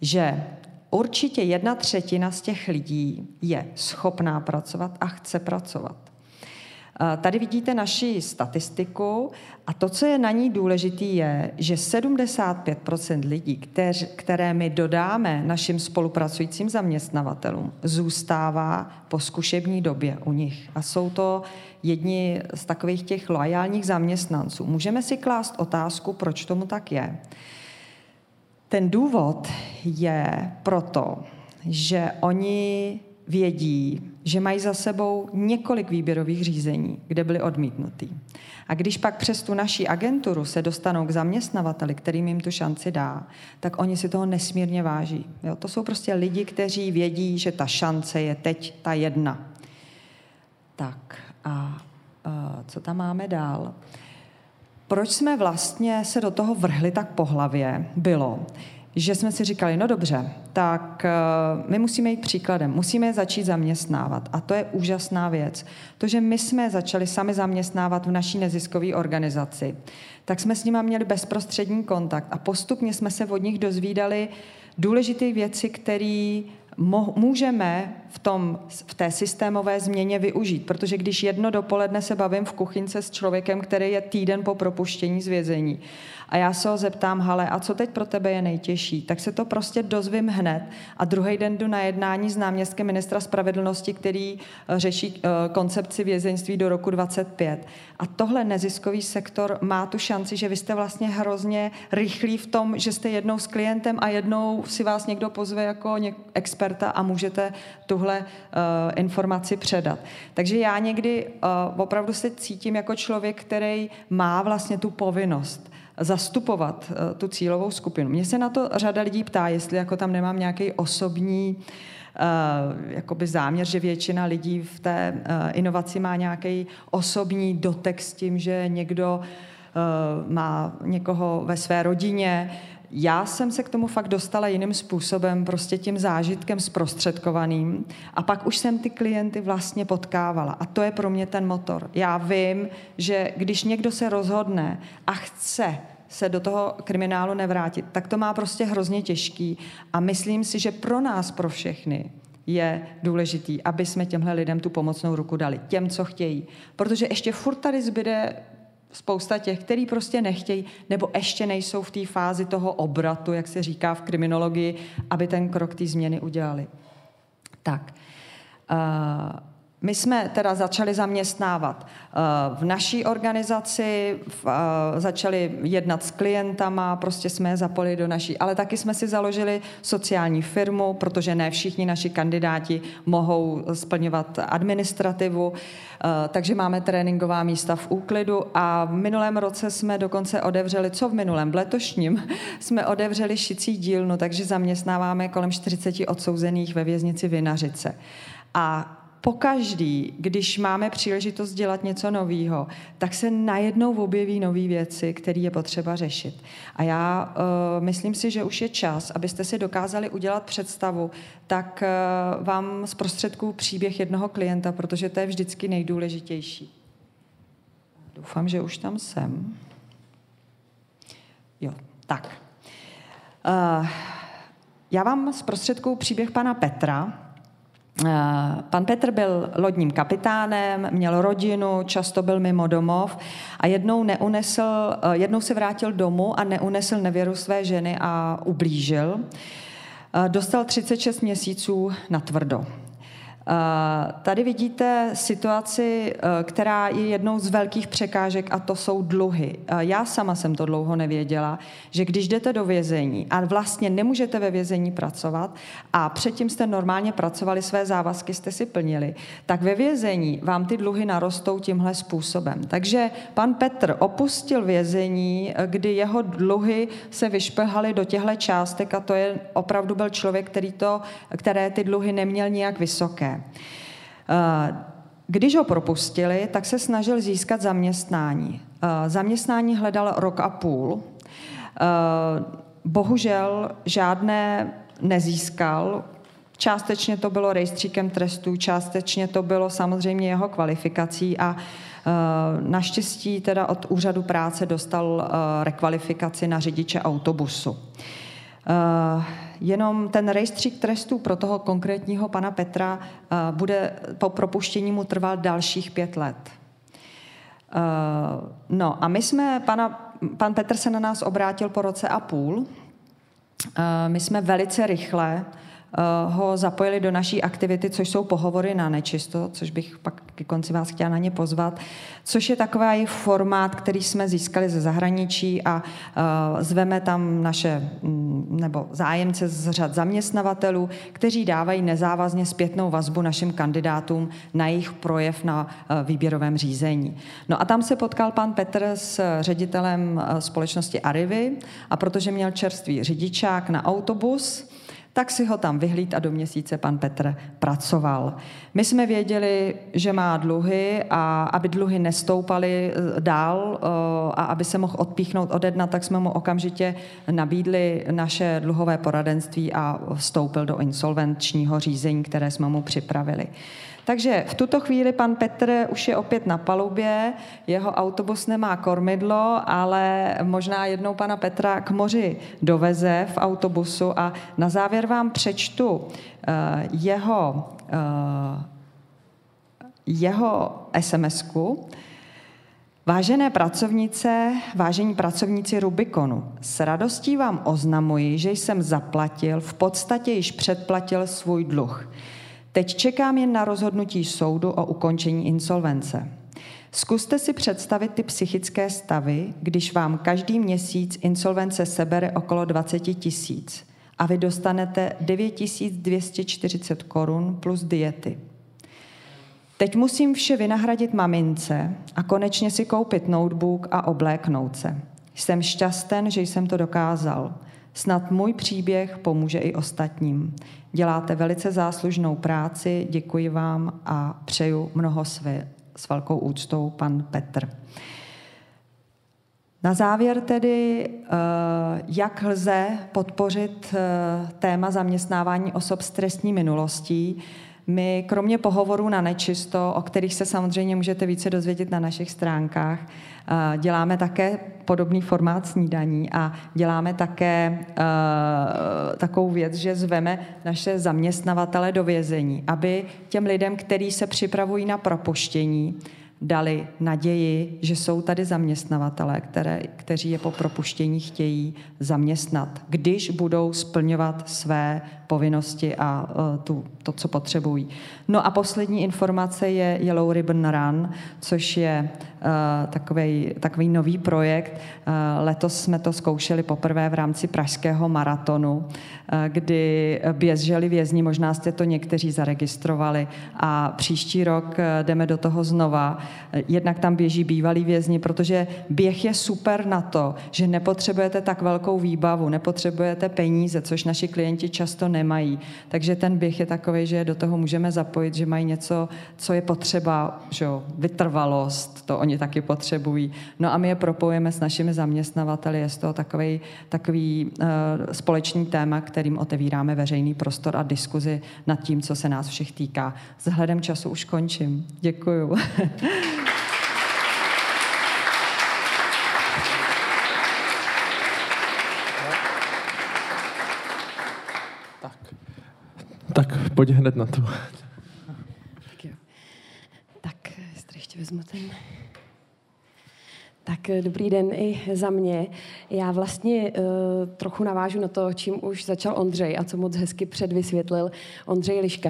že určitě jedna třetina z těch lidí je schopná pracovat a chce pracovat. Tady vidíte naši statistiku a to, co je na ní důležité, je, že 75% lidí, které my dodáme našim spolupracujícím zaměstnavatelům, zůstává po zkušební době u nich. A jsou to jedni z takových těch loajálních zaměstnanců. Můžeme si klást otázku, proč tomu tak je. Ten důvod je proto, že oni vědí, že mají za sebou několik výběrových řízení, kde byly odmítnutý. A když pak přes tu naší agenturu se dostanou k zaměstnavateli, kterým jim tu šanci dá, tak oni si toho nesmírně váží. Jo? To jsou prostě lidi, kteří vědí, že ta šance je teď ta jedna. Tak a co tam máme dál? Proč jsme vlastně se do toho vrhli tak po hlavě, bylo, že jsme si říkali, no dobře, tak uh, my musíme jít příkladem, musíme je začít zaměstnávat. A to je úžasná věc. To, že my jsme začali sami zaměstnávat v naší neziskové organizaci, tak jsme s nimi měli bezprostřední kontakt a postupně jsme se od nich dozvídali důležité věci, které můžeme v, tom, v té systémové změně využít. Protože když jedno dopoledne se bavím v kuchynce s člověkem, který je týden po propuštění z vězení a já se ho zeptám, Hale, a co teď pro tebe je nejtěžší, tak se to prostě dozvím hned a druhý den jdu na jednání s náměstkem ministra spravedlnosti, který eh, řeší eh, koncepci vězeňství do roku 25. A tohle neziskový sektor má tu šanci, že vy jste vlastně hrozně rychlí v tom, že jste jednou s klientem a jednou si vás někdo pozve jako experta a můžete tuhle uh, informaci předat. Takže já někdy uh, opravdu se cítím jako člověk, který má vlastně tu povinnost zastupovat uh, tu cílovou skupinu. Mně se na to řada lidí ptá, jestli jako tam nemám nějaký osobní Uh, jakoby záměr, že většina lidí v té uh, inovaci má nějaký osobní dotek s tím, že někdo má někoho ve své rodině, já jsem se k tomu fakt dostala jiným způsobem, prostě tím zážitkem zprostředkovaným a pak už jsem ty klienty vlastně potkávala a to je pro mě ten motor. Já vím, že když někdo se rozhodne a chce se do toho kriminálu nevrátit, tak to má prostě hrozně těžký a myslím si, že pro nás, pro všechny, je důležitý, aby jsme těmhle lidem tu pomocnou ruku dali, těm, co chtějí. Protože ještě furt tady zbyde spousta těch, který prostě nechtějí, nebo ještě nejsou v té fázi toho obratu, jak se říká v kriminologii, aby ten krok té změny udělali. Tak. Uh, my jsme teda začali zaměstnávat eh, v naší organizaci, eh, začali jednat s klientama, prostě jsme je zapojili do naší, ale taky jsme si založili sociální firmu, protože ne všichni naši kandidáti mohou splňovat administrativu, eh, takže máme tréninková místa v úklidu a v minulém roce jsme dokonce odevřeli, co v minulém, v letošním, jsme odevřeli šicí dílnu, takže zaměstnáváme kolem 40 odsouzených ve věznici Vinařice. A pokaždý, když máme příležitost dělat něco nového, tak se najednou objeví nové věci, které je potřeba řešit. A já uh, myslím si, že už je čas, abyste si dokázali udělat představu, tak uh, vám zprostředku příběh jednoho klienta, protože to je vždycky nejdůležitější. Doufám, že už tam jsem. Jo, tak. Uh, já vám zprostředkuju příběh pana Petra, pan Petr byl lodním kapitánem, měl rodinu, často byl mimo domov a jednou, neunesl, eh, jednou se vrátil domů a neunesl nevěru své ženy a ublížil. Eh, dostal 36 měsíců na tvrdo. Eh, tady vidíte situaci, eh, která je jednou z velkých překážek a to jsou dluhy. Eh, já sama jsem to dlouho nevěděla, že když jdete do vězení a vlastně nemůžete ve vězení pracovat a předtím jste normálně pracovali, své závazky jste si plnili, tak ve vězení vám ty dluhy narostou tímhle způsobem. Takže pan Petr opustil vězení, kdy jeho dluhy se vyšplhaly do těchto částek a to je opravdu byl člověk, který to, které ty dluhy neměl nijak vysoké. Eh, když ho propustili, tak se snažil získat zaměstnání. Eh, zaměstnání hledal rok a půl. Eh, bohužel žádné nezískal. Částečně to bylo rejstříkem trestů, částečně to bylo samozřejmě jeho kvalifikací a naštěstí teda od úřadu práce dostal rekvalifikaci na řidiče autobusu. Jenom ten rejstřík trestů pro toho konkrétního pana Petra eh, bude po propuštění mu trvat dalších pět let. Eh, no a my jsme, pana, pan Petr se na nás obrátil po roce a půl. Eh, my jsme velice rychle Eh, ho zapojili do naší aktivity, což jsou pohovory na nečisto, což bych pak ke konci vás chtěla na ně pozvat, což je takový formát, který jsme získali ze zahraničí a uh, zveme tam naše mm, nebo zájemce z řad zaměstnavatelů, kteří dávají nezávazně zpětnou vazbu našim kandidátům na jejich projev na uh, výběrovém řízení. No a tam se potkal pan Petr s ředitelem společnosti Arivy a protože měl čerstvý řidičák na autobus, tak si ho tam vyhlíd a do měsíce pan Petr pracoval. My jsme věděli, že má dluhy a aby dluhy nestoupaly eh, dál eh, a aby se mohl odpíchnout ode dna, tak jsme mu okamžitě nabídli naše dluhové poradenství a vstoupil do insolvenčního řízení, které jsme mu připravili. Takže v tuto chvíli pan Petr už je opět na palubě, jeho autobus nemá kormidlo, ale možná jednou pana Petra k moři doveze v autobusu a na závěr vám přečtu uh, jeho, uh, jeho SMS-ku. Vážené pracovnice, vážení pracovníci Rubikonu, s radostí vám oznamuji, že jsem zaplatil, v podstatě již předplatil svůj dluh. Teď čekám jen na rozhodnutí soudu o ukončení insolvence. Zkuste si představit ty psychické stavy, když vám každý měsíc insolvence sebere okolo 20 tisíc a vy dostanete 9240 korun plus diety. Teď musím vše vynahradit mamince a konečně si koupit notebook a obléknout se. Jsem šťasten, že jsem to dokázal. Snad můj příběh pomůže i ostatním. Děláte velice záslužnou práci, děkuji vám a přeju mnoho své, s velkou úctou pan Petr. Na závěr tedy, eh, jak lze podpořit eh, téma zaměstnávání osob s trestní minulostí, my kromě pohovorů na nečisto, o kterých se samozřejmě můžete více dozvědět na našich stránkách, děláme také podobný formát snídaní a děláme také uh, takovou věc, že zveme naše zaměstnavatele do vězení, aby těm lidem, kteří se připravují na propuštění, dali naději, že jsou tady zaměstnavatele, které, kteří je po propuštění chtějí zaměstnat, když budou splňovat své povinnosti a uh, tu, to, co potřebují. No a poslední informace je Yellow Ribbon Run, což je uh, takový, takový nový projekt. Uh, letos jsme to zkoušeli poprvé v rámci pražského maratonu, uh, kdy běželi vězni, možná jste to někteří zaregistrovali a příští rok jdeme do toho znova. Jednak tam běží bývalí vězni, protože běh je super na to, že nepotřebujete tak velkou výbavu, nepotřebujete peníze, což naši klienti často nemají. Takže ten běh je takový, že do toho můžeme zapojit, že mají něco, co je potřeba, že jo, vytrvalost, to oni taky potřebují. No a my je propojíme s našimi zaměstnavateli, je to takový, takový uh, společný téma, kterým otevíráme veřejný prostor a diskuzi nad tím, co se nás všech týká. Vzhledem času už končím. Děkuju. Tak pojď hned na to. Tak jo. Tak, jestli ještě vezmu ten... Tak eh, dobrý den i za mě. Já vlastně uh, trochu navážu na to, čím už začal Ondřej a co moc hezky předvysvětlil Ondřej Liška.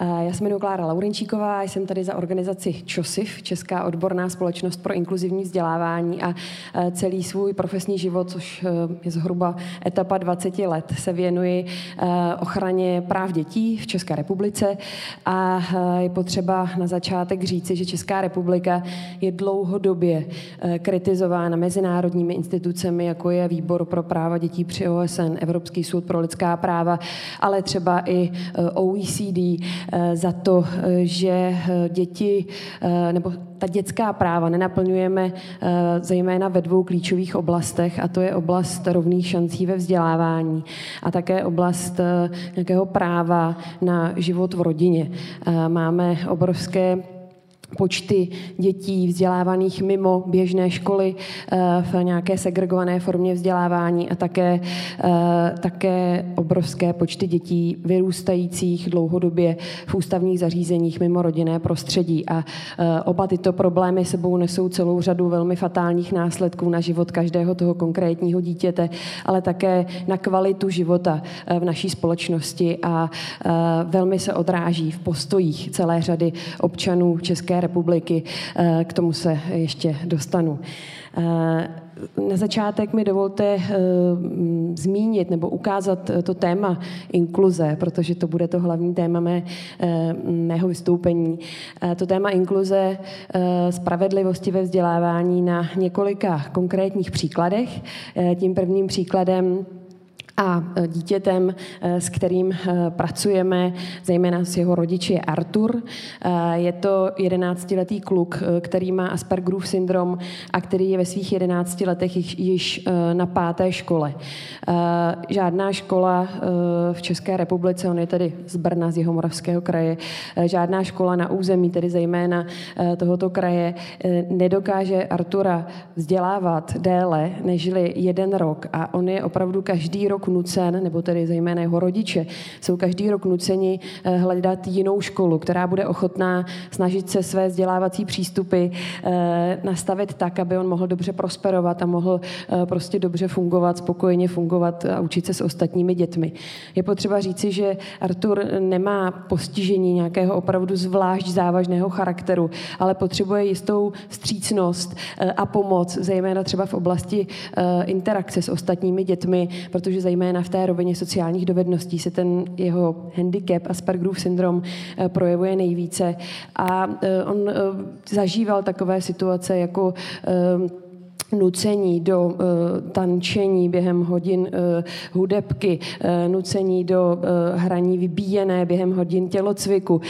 Uh, já se jmenuji Klára Laurenčíková, jsem tady za organizaci ČOSIF, Česká odborná společnost pro inkluzivní vzdělávání a uh, celý svůj profesní život, což uh, je zhruba etapa 20 let, se věnuji uh, ochraně práv dětí v České republice a uh, je potřeba na začátek říci, že Česká republika je dlouhodobě uh, kritizována mezinárodními institucemi, jako je Výbor pro práva dětí při OSN, Evropský soud pro lidská práva, ale třeba i eh, OECD eh, za to, eh, že děti nebo ta dětská práva nenaplňujeme zejména ve dvou klíčových oblastech, a to je oblast rovných šancí ve vzdělávání a také oblast nějakého práva na život v rodině. Máme obrovské počty dětí vzdělávaných mimo běžné školy eh, v nějaké segregované formě vzdělávání a také, eh, také obrovské počty dětí vyrůstajících dlouhodobě v ústavních zařízeních mimo rodinné prostředí. A eh, oba tyto problémy sebou nesou celou řadu velmi fatálních následků na život každého toho konkrétního dítěte, ale také na kvalitu života v naší společnosti a velmi se odráží v postojích celé řady občanů České republiky. Eh, k tomu se ještě dostanu. Eh, na začátek mi dovolte eh, zmínit nebo ukázat to téma inkluze, protože to bude to hlavní téma mé, mého vystoupení. To téma inkluze spravedlivosti ve vzdělávání na několika konkrétních příkladech. Tím prvním příkladem A e, dítětem, e, s kterým e, pracujeme, zejména s jeho rodiči, je Artur. Je to 11-letý kluk, který má Aspergerův syndrom a který je ve svých 11 letech již na páté škole. Žádná škola v České republice, on je tedy z Brna, z jeho moravského kraje, žádná škola na území, tedy zejména tohoto kraje, nedokáže Artura vzdělávat déle nežli jeden rok a on je opravdu každý rok nucen, nebo tedy zejména jeho rodiče, jsou každý rok nuceni eh, hledat jinou školu, která bude ochotná snažit se své vzdělávací přístupy eh, nastavit tak, aby on mohl dobře prosperovat a mohl eh, prostě dobře fungovat, spokojeně fungovat a učit se s ostatními dětmi. Je potřeba říci, že Artur nemá postižení nějakého opravdu zvlášť závažného charakteru, ale potřebuje jistou vstřícnost a pomoc, zejména třeba v oblasti interakce s ostatními dětmi, protože zejména v té rovině sociálních dovedností se ten jeho handicap, Aspergerův syndrom, eh, projevuje nejvíce. A eh, on eh, zažíval takové situace jako nucení do uh, tančení během hodin uh, hudebky, uh, nucení do uh, hraní vybíjené během hodin tělocviku. Uh,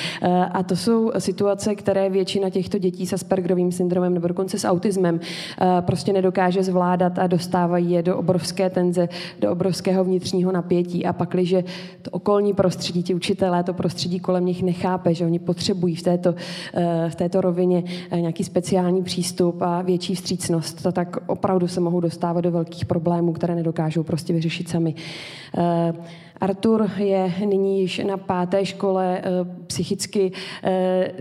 a to jsou situace, které většina těchto dětí s Aspergerovým syndromem nebo dokonce s autismem uh, prostě nedokáže zvládat a dostávají je do obrovské tenze, do obrovského vnitřního napětí. A pak, když to okolní prostředí, ti učitelé, to prostředí kolem nich nechápe, že oni potřebují v této, uh, v této rovině uh, nějaký speciální přístup a větší vstřícnost, to tak tak opravdu se mohou dostávat do velkých problémů, které nedokážou prostě vyřešit sami. Artur je nyní již na páté škole eh, psychicky. Eh,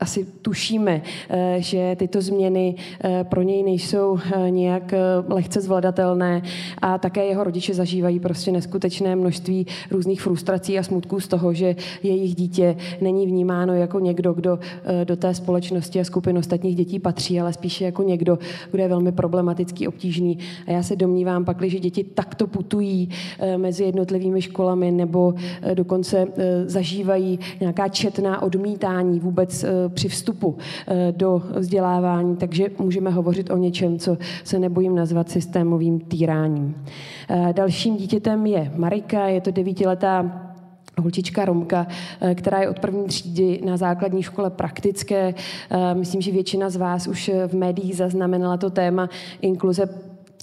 asi tušíme, eh, že tyto změny pro něj nejsou nějak lehce zvladatelné a také jeho rodiče zažívají prostě neskutečné množství různých frustrací a smutků z toho, že jejich dítě není vnímáno jako někdo, kdo do té společnosti a skupin ostatních dětí patří, ale spíše jako někdo, kdo je velmi problematický, obtížný. A já se domnívám pak, že děti takto putují mezi jednotlivými školami, školami nebo eh, dokonce eh, zažívají nějaká četná odmítání vůbec eh, při vstupu do vzdělávání, takže můžeme hovořit o něčem, co se nebojím nazvat systémovým týráním. Dalším dítětem je Marika, je to devítiletá holčička Romka, která je od první třídy na základní škole praktické. Myslím, že většina z vás už v médiích zaznamenala to téma inkluze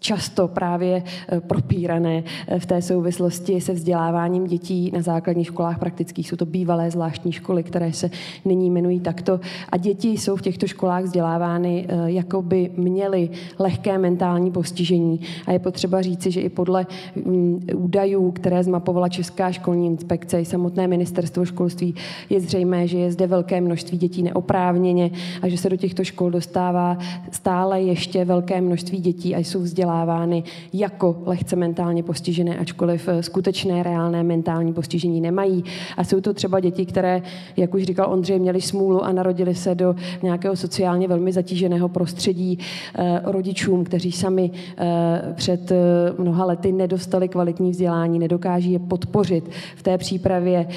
často právě eh, propírané eh, v té souvislosti se vzděláváním dětí na základních školách praktických. Jsou to bývalé zvláštní školy, které se nyní jmenují takto. A děti jsou v těchto školách vzdělávány, eh, jako by měly lehké mentální postižení. A je potřeba říci, že i podle mm, údajů, které zmapovala Česká školní inspekce i samotné ministerstvo školství, je zřejmé, že je zde velké množství dětí neoprávněně a že se do těchto škol dostává stále ještě velké množství dětí a jsou vzdělávány vzdělávány jako lehce mentálně postižené, ačkoliv eh, skutečné reálné mentální postižení nemají. A jsou to třeba děti, které, jak už říkal Ondřej, měli smůlu a narodili se do nějakého sociálně velmi zatíženého prostředí eh, rodičům, kteří sami eh, před mnoha lety nedostali kvalitní vzdělání, nedokáží je podpořit v té přípravě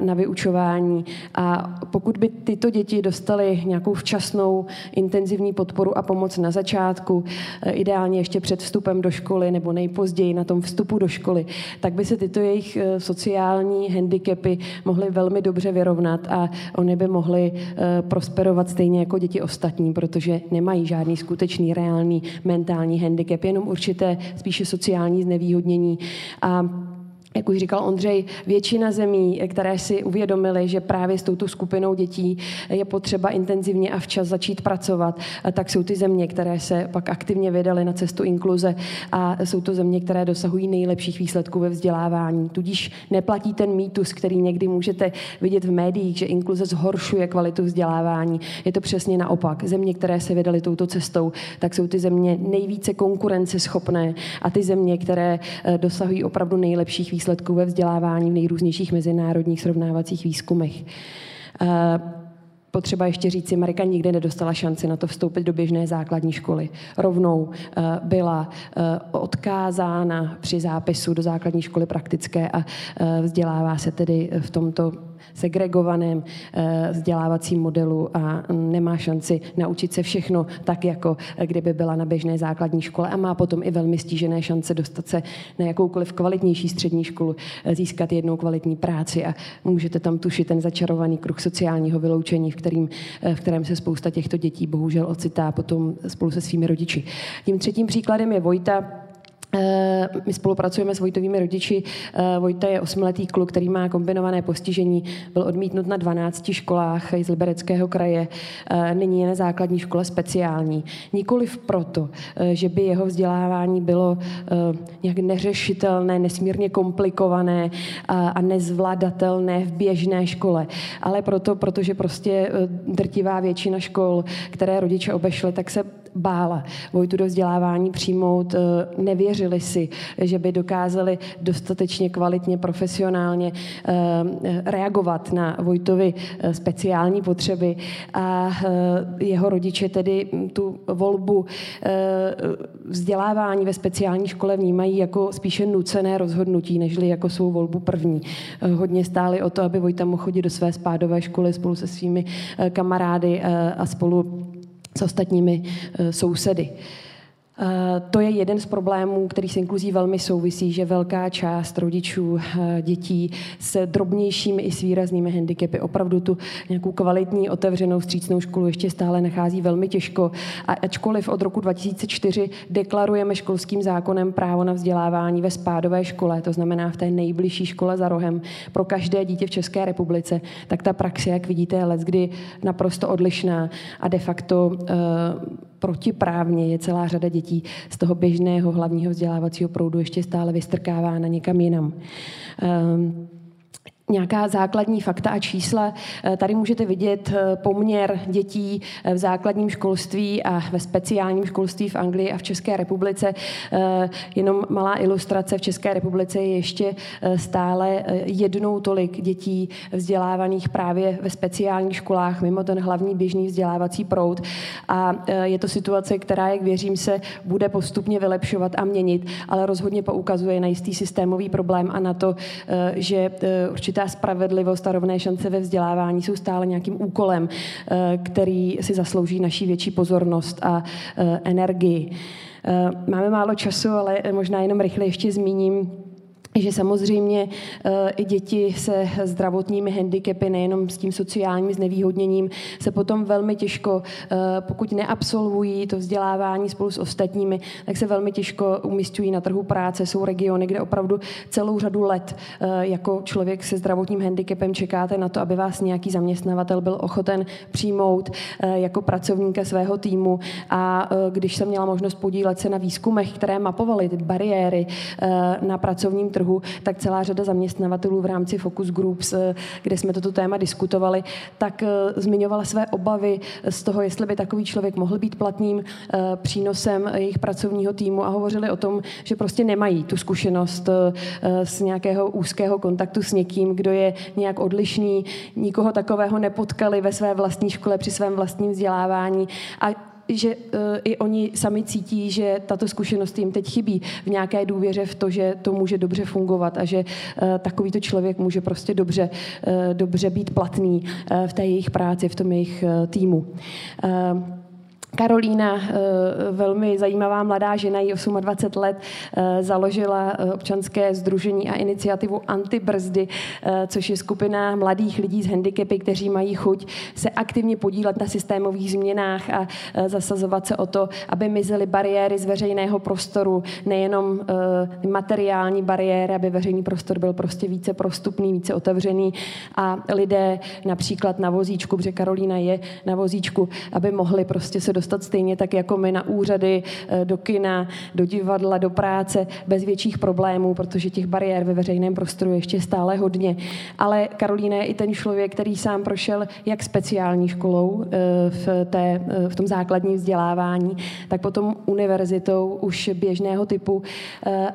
na vyučování. A pokud by tyto děti dostaly nějakou včasnou intenzivní podporu a pomoc na začátku, ideálně ještě ještě před vstupem do školy nebo nejpozději na tom vstupu do školy, tak by se tyto jejich eh, sociální handicapy mohly velmi dobře vyrovnat a oni by mohli eh, prosperovat stejně jako děti ostatní, protože nemají žádný skutečný, reálný mentální handicap, jenom určité spíše sociální znevýhodnění. A jak už říkal Ondřej, většina zemí, které si uvědomili, že právě s touto skupinou dětí je potřeba intenzivně a včas začít pracovat, tak jsou ty země, které se pak aktivně vydaly na cestu inkluze a jsou to země, které dosahují nejlepších výsledků ve vzdělávání. Tudíž neplatí ten mýtus, který někdy můžete vidět v médiích, že inkluze zhoršuje kvalitu vzdělávání. Je to přesně naopak. Země, které se vydaly touto cestou, tak jsou ty země nejvíce konkurenceschopné a ty země, které eh, dosahují opravdu nejlepších výsledků výsledků ve vzdělávání v nejrůznějších mezinárodních srovnávacích výzkumech. Eh, potřeba ještě říct si, Marika nikdy nedostala šanci na to vstoupit do běžné základní školy. Rovnou eh, byla eh, odkázána při zápisu do základní školy praktické a vzdělává se tedy v tomto segregovaném vzdělávacím modelu a nemá šanci naučit se všechno tak, jako kdyby byla na běžné základní škole a má potom i velmi stížené šance dostat se na jakoukoliv kvalitnější střední školu, získat jednou kvalitní práci a můžete tam tušit ten začarovaný kruh sociálního vyloučení, v, kterým, v kterém se spousta těchto dětí bohužel ocitá potom spolu se svými rodiči. Tím třetím příkladem je Vojta, Eh, my spolupracujeme s Vojtovými rodiči. Eh, Vojta je osmiletý kluk, který má kombinované postižení. Byl odmítnut na 12 školách z Libereckého kraje. Eh, nyní je na základní škole speciální. Nikoliv proto, že by jeho vzdělávání bylo nějak neřešitelné, nesmírně komplikované a nezvladatelné v běžné škole, ale proto, protože prostě drtivá většina škol, které rodiče obešly, tak se bála Vojtu do vzdělávání přijmout, eh, nevěřili si, že by dokázali dostatečně kvalitně, profesionálně eh, reagovat na Vojtovi eh, speciální potřeby a jeho rodiče tedy tu volbu vzdělávání ve speciální škole vnímají jako spíše nucené rozhodnutí, nežli jako svou volbu první. Hodně stáli o to, aby Vojta mohl chodit do své spádové školy spolu se svými kamarády a spolu s ostatními eh, sousedy. Eh, to je jeden z problémů, který s inkluzí velmi souvisí, že velká část rodičů eh, dětí s drobnějšími i s výraznými handicapy opravdu tu nějakou kvalitní, otevřenou, střícnou školu ještě stále nachází velmi těžko. A ačkoliv od roku 2004 deklarujeme školským zákonem právo na vzdělávání ve spádové škole, to znamená v té nejbližší škole za rohem pro každé dítě v České republice, tak ta praxe, jak vidíte, je let, kdy naprosto odlišná a de facto uh, protiprávně je celá řada dětí z toho běžného hlavního vzdělávacího proudu ještě stále vystrkávána někam jinam. Um, nějaká základní fakta a čísla. Eh, tady můžete vidět eh, poměr dětí eh, v základním školství a ve speciálním školství v Anglii a v České republice. Jenom malá ilustrace. V České republice je ještě stále jednou tolik dětí vzdělávaných právě ve speciálních školách mimo ten hlavní běžný vzdělávací proud. A je to situace, která, jak věřím se, bude postupně vylepšovat a měnit, ale rozhodně poukazuje na jistý systémový problém a na to, že určitá určitá spravedlivost a rovné šance ve vzdělávání jsou stále nějakým úkolem, eh, který si zaslouží naší větší pozornost a eh, energii. Eh, máme málo času, ale možná jenom rychle ještě zmíním že samozřejmě eh, i děti se zdravotními handicapy, nejenom s tím sociálním znevýhodněním, se potom velmi těžko, eh, pokud neabsolvují to vzdělávání spolu s ostatními, tak se velmi těžko umistují na trhu práce. Jsou regiony, kde opravdu celou řadu let eh, jako člověk se zdravotním handicapem čekáte na to, aby vás nějaký zaměstnavatel byl ochoten přijmout jako pracovníka svého týmu. A když jsem měla možnost podílet se na výzkumech, které mapovaly ty bariéry na pracovním trhu, trhu, tak celá řada zaměstnavatelů v rámci Focus Groups, eh, kde jsme toto téma diskutovali, tak eh, zmiňovala své obavy z toho, jestli by takový člověk mohl být platným eh, přínosem jejich pracovního týmu a hovořili o tom, že prostě nemají tu zkušenost z nějakého úzkého kontaktu s někým, kdo je nějak odlišný, nikoho takového nepotkali ve své vlastní škole při svém vlastním vzdělávání a že uh, i oni sami cítí, že tato zkušenost jim teď chybí v nějaké důvěře v to, že to může dobře fungovat a že uh, takovýto člověk může prostě dobře, uh, dobře být platný v té jejich práci, v tom jejich týmu. Karolína, eh, velmi zajímavá mladá žena, jí 28 let, eh, založila eh, občanské združení a iniciativu Antibrzdy, což je skupina mladých lidí s handicapy, kteří mají chuť se aktivně podílet na systémových změnách a zasazovat se o to, aby mizely bariéry z veřejného prostoru, nejenom materiální bariéry, aby veřejný prostor byl prostě více prostupný, více otevřený. A lidé například na vozíčku, protože Karolína je na vozíčku, aby mohli prostě se dostat stejně tak jako my na úřady, eh, do kina, do divadla, do práce bez větších problémů, protože těch bariér ve veřejném prostoru ještě stále hodně. Ale Karolína je i ten člověk, který sám prošel jak speciální školou eh, v, té, eh, v tom základním vzdělávání, tak potom univerzitou už běžného typu.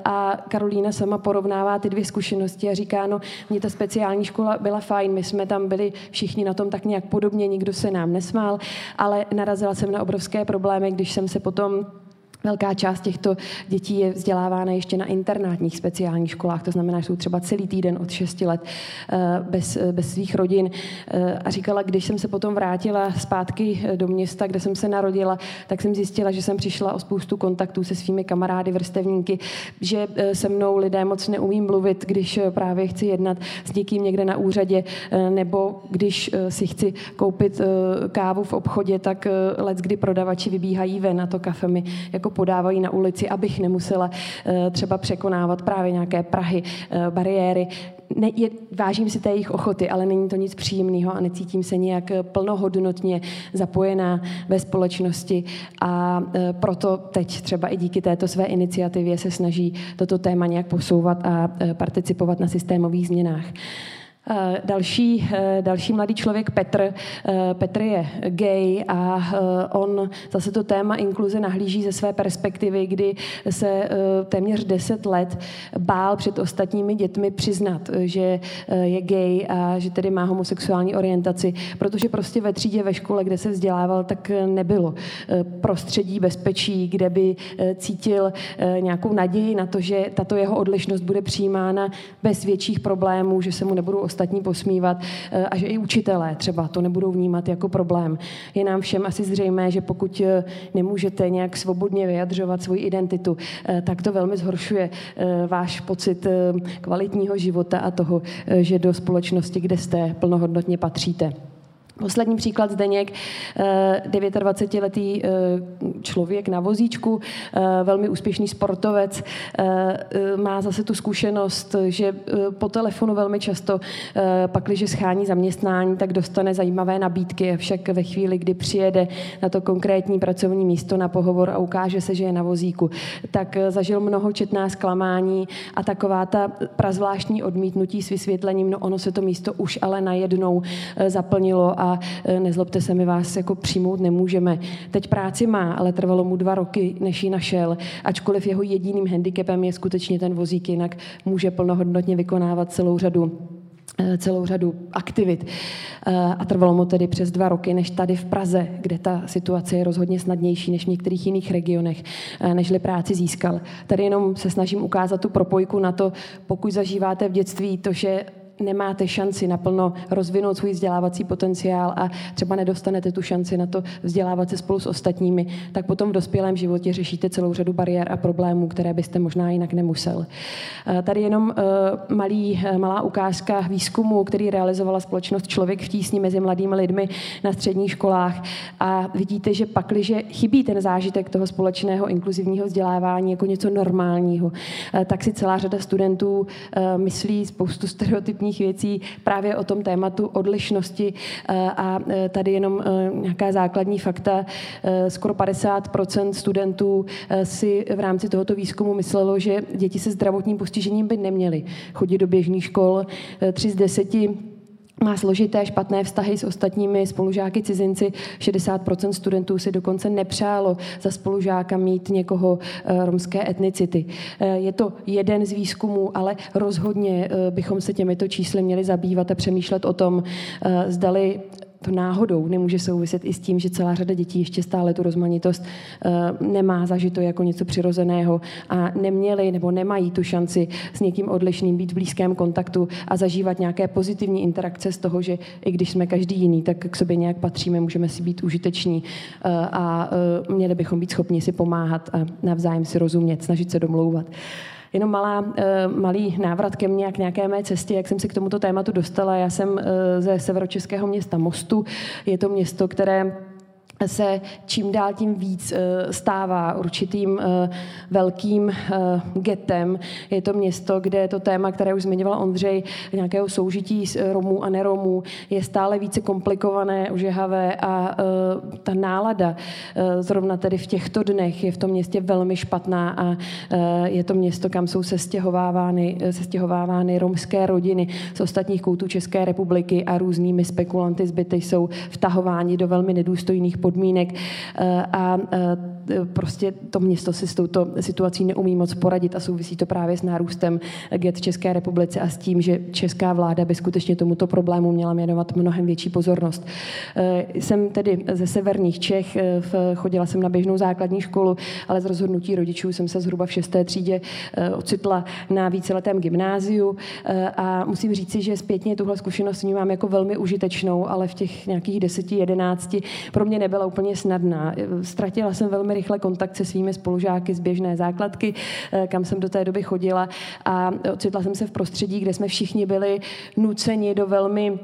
A Karolína sama porovnává ty dvě zkušenosti a říká, no, mě ta speciální škola byla fajn, my jsme tam byli všichni na tom tak nějak podobně, nikdo se nám nesmál, ale narazila jsem na obrovské obrovské problémy, když jsem se potom Velká část těchto dětí je vzdělávána ještě na internátních speciálních školách, to znamená, že jsou třeba celý týden od 6 let eh, bez, eh, bez svých rodin. Eh, a říkala, když jsem se potom vrátila zpátky do města, kde jsem se narodila, tak jsem zjistila, že jsem přišla o spoustu kontaktů se svými kamarády, vrstevníky, že se mnou lidé moc neumí mluvit, když právě chci jednat s někým někde na úřadě, nebo když si chci koupit kávu v obchodě, tak let, kdy prodavači vybíhají ven a to kafe mi jako podávají na ulici, abych nemusela eh, třeba překonávat právě nějaké prahy, eh, bariéry. Ne, je, vážím si té jejich ochoty, ale není to nic příjemného a necítím se nějak eh, plnohodnotně zapojená ve společnosti a proto teď třeba i díky této své iniciativě se snaží toto téma nějak posouvat a participovat na systémových změnách. Eh, další, eh, další mladý člověk Petr. Eh, Petr je gay a on zase to téma inkluze nahlíží ze své perspektivy, kdy se téměř 10 let bál před ostatními dětmi přiznat, že je gay a že tedy má homosexuální orientaci, protože prostě ve třídě, ve škole, kde se vzdělával, tak nebylo prostředí bezpečí, kde by cítil nějakou naději na to, že tato jeho odlišnost bude přijímána bez větších problémů, že se mu nebudou ostatní posmívat eh, a že i učitelé třeba to nebudou vnímat jako problém. Je nám všem asi zřejmé, že pokud eh, nemůžete nějak svobodně vyjadřovat svoji identitu, eh, tak to velmi zhoršuje váš pocit kvalitního života a toho, že do společnosti, kde jste, plnohodnotně patříte. Poslední příklad Zdeněk, 29-letý eh, eh, člověk na vozíčku, eh, velmi úspěšný sportovec, má zase tu zkušenost, že po telefonu velmi často, pakliže schání zaměstnání, tak dostane zajímavé nabídky, však ve chvíli, kdy přijede na to konkrétní pracovní místo na pohovor a ukáže se, že je na vozíku, tak zažil mnoho četná zklamání a taková ta prazvláštní odmítnutí s vysvětlením, no ono se to místo už ale najednou zaplnilo a a e, nezlobte se, my vás jako přijmout nemůžeme. Teď práci má, ale trvalo mu dva roky, než ji našel, ačkoliv jeho jediným handicapem je skutečně ten vozík, jinak může plnohodnotně vykonávat celou řadu e, celou řadu aktivit. E, a trvalo mu tedy přes dva roky, než tady v Praze, kde ta situace je rozhodně snadnější než v některých jiných regionech, nežli práci získal. Tady jenom se snažím ukázat tu propojku na to, pokud zažíváte v dětství to, že nemáte šanci naplno rozvinout svůj vzdělávací potenciál a třeba nedostanete tu šanci na to vzdělávat se spolu s ostatními, tak potom v dospělém životě řešíte celou řadu bariér a problémů, které byste možná jinak nemusel. Eh, tady jenom eh, malý, eh, malá ukázka výzkumu, který realizovala společnost Člověk v tísni mezi mladými lidmi na středních školách a vidíte, že pakliže chybí ten zážitek toho společného inkluzivního vzdělávání jako něco normálního, tak si celá řada studentů myslí spoustu stereotypních konkrétních věcí právě o tom tématu odlišnosti eh, a eh, tady jenom eh, nějaká základní fakta. Skoro 50% studentů si v rámci tohoto výzkumu myslelo, že děti se zdravotním postižením by neměly chodit do běžných škol. Tři z deseti má složité špatné vztahy s ostatními spolužáky cizinci. 60% studentů si dokonce nepřálo za spolužáka mít někoho eh, romské etnicity. Eh, je to jeden z výzkumů, ale rozhodně eh, bychom se těmito čísly měli zabývat a přemýšlet o tom, zdali to náhodou nemůže souviset i s tím, že celá řada dětí ještě stále tu rozmanitost uh, nemá zažito jako něco přirozeného a neměli nebo nemají tu šanci s někým odlišným být v blízkém kontaktu a zažívat nějaké pozitivní interakce z toho, že i když jsme každý jiný, tak k sobě nějak patříme, můžeme si být užiteční uh, a uh, měli bychom být schopni si pomáhat a navzájem si rozumět, snažit se domlouvat. Jenom malá, eh, malý návrat ke mně k nějaké mé cestě, jak jsem se k tomuto tématu dostala. Já jsem eh, ze severočeského města Mostu. Je to město, které se čím dál tím víc eh, stává určitým eh, velkým eh, getem. Je to město, kde to téma, které už zmiňoval Ondřej, nějakého soužití s Romů a neromů, je stále více komplikované, užehavé a ta nálada zrovna tedy v těchto dnech je v tom městě velmi špatná a je to město, kam jsou sestěhovávány, sestěhovávány romské rodiny z ostatních koutů České republiky a různými spekulanty zbyty jsou vtahováni do velmi nedůstojných podmínek eh, a eh, prostě to město si s touto situací neumí moc poradit a souvisí to právě s nárůstem get České republice a s tím, že česká vláda by skutečně tomuto problému měla věnovat mnohem větší pozornost. Jsem tedy ze severních Čech, chodila jsem na běžnou základní školu, ale z rozhodnutí rodičů jsem se zhruba v šesté třídě ocitla na víceletém gymnáziu a musím říci, že zpětně tuhle zkušenost vnímám jako velmi užitečnou, ale v těch nějakých deseti, jedenácti pro mě nebyla úplně snadná. Ztratila jsem velmi rychle kontakt se svými spolužáky z běžné základky, eh, kam jsem do té doby chodila a ocitla jsem se v prostředí, kde jsme všichni byli nuceni do velmi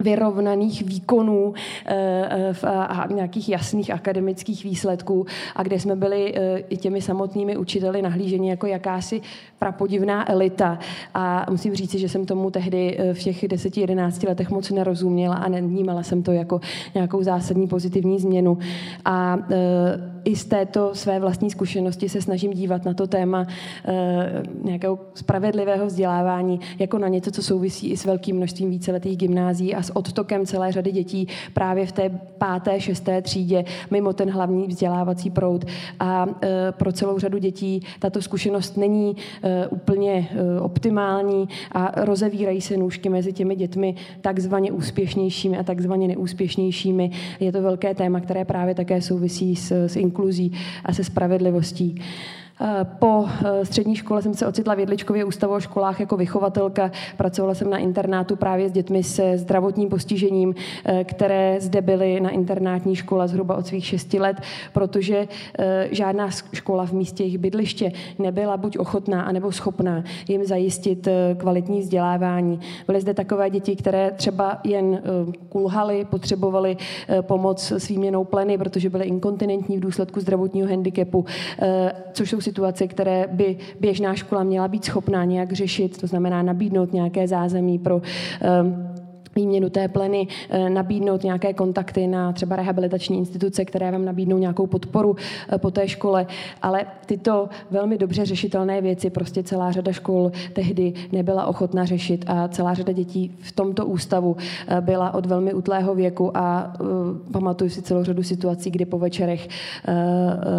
vyrovnaných výkonů eh, eh, a nějakých jasných akademických výsledků a kde jsme byli i těmi samotnými učiteli nahlíženi jako jakási prapodivná elita. A musím říci, že jsem tomu tehdy v těch 10-11 letech moc nerozuměla a nevnímala jsem to jako nějakou zásadní pozitivní změnu. A i z této své vlastní zkušenosti se snažím dívat na to téma nějakého spravedlivého vzdělávání jako na něco, co souvisí i s velkým množstvím víceletých gymnází a s odtokem celé řady dětí právě v té páté, šesté třídě mimo ten hlavní vzdělávací proud. A e, pro celou řadu dětí tato zkušenost není e, úplně optimální a rozevírají se nůžky mezi těmi dětmi takzvaně úspěšnějšími a takzvaně neúspěšnějšími. Je to velké téma, které právě také souvisí s, s inkluzí a se spravedlivostí. Eh, po eh, střední škole jsem se ocitla v Jedličkově ústavu o školách jako vychovatelka. Pracovala jsem na internátu právě s dětmi se zdravotním postižením, eh, které zde byly na internátní škole zhruba od svých šesti let, protože žádná škola v místě jejich bydliště nebyla buď ochotná, anebo schopná jim zajistit kvalitní vzdělávání. Byly zde takové děti, které třeba jen kulhaly, potřebovaly pomoc s výměnou pleny, protože byly inkontinentní v důsledku zdravotního handicapu, což jsou situace, které by běžná škola měla být schopná nějak řešit, to znamená nabídnout nějaké zázemí pro um, výměnu té pleny, eh, nabídnout nějaké kontakty na třeba rehabilitační instituce, které vám nabídnou nějakou podporu eh, po té škole. Ale tyto velmi dobře řešitelné věci prostě celá řada škol tehdy nebyla ochotná řešit a celá řada dětí v tomto ústavu eh, byla od velmi utlého věku a pamatuju si celou řadu situací, kdy po večerech,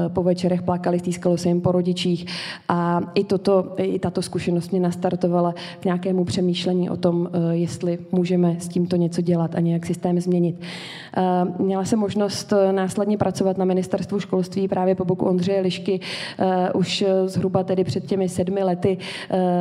po večerech plakali, stýskalo se jim po rodičích a i, toto, i tato zkušenost mě nastartovala k nějakému přemýšlení o tom, jestli můžeme s tímto něco dělat a nějak systém změnit. Eh, měla jsem možnost eh, následně pracovat na ministerstvu školství právě po boku Ondřeje Lišky eh, už zhruba tedy před těmi sedmi lety,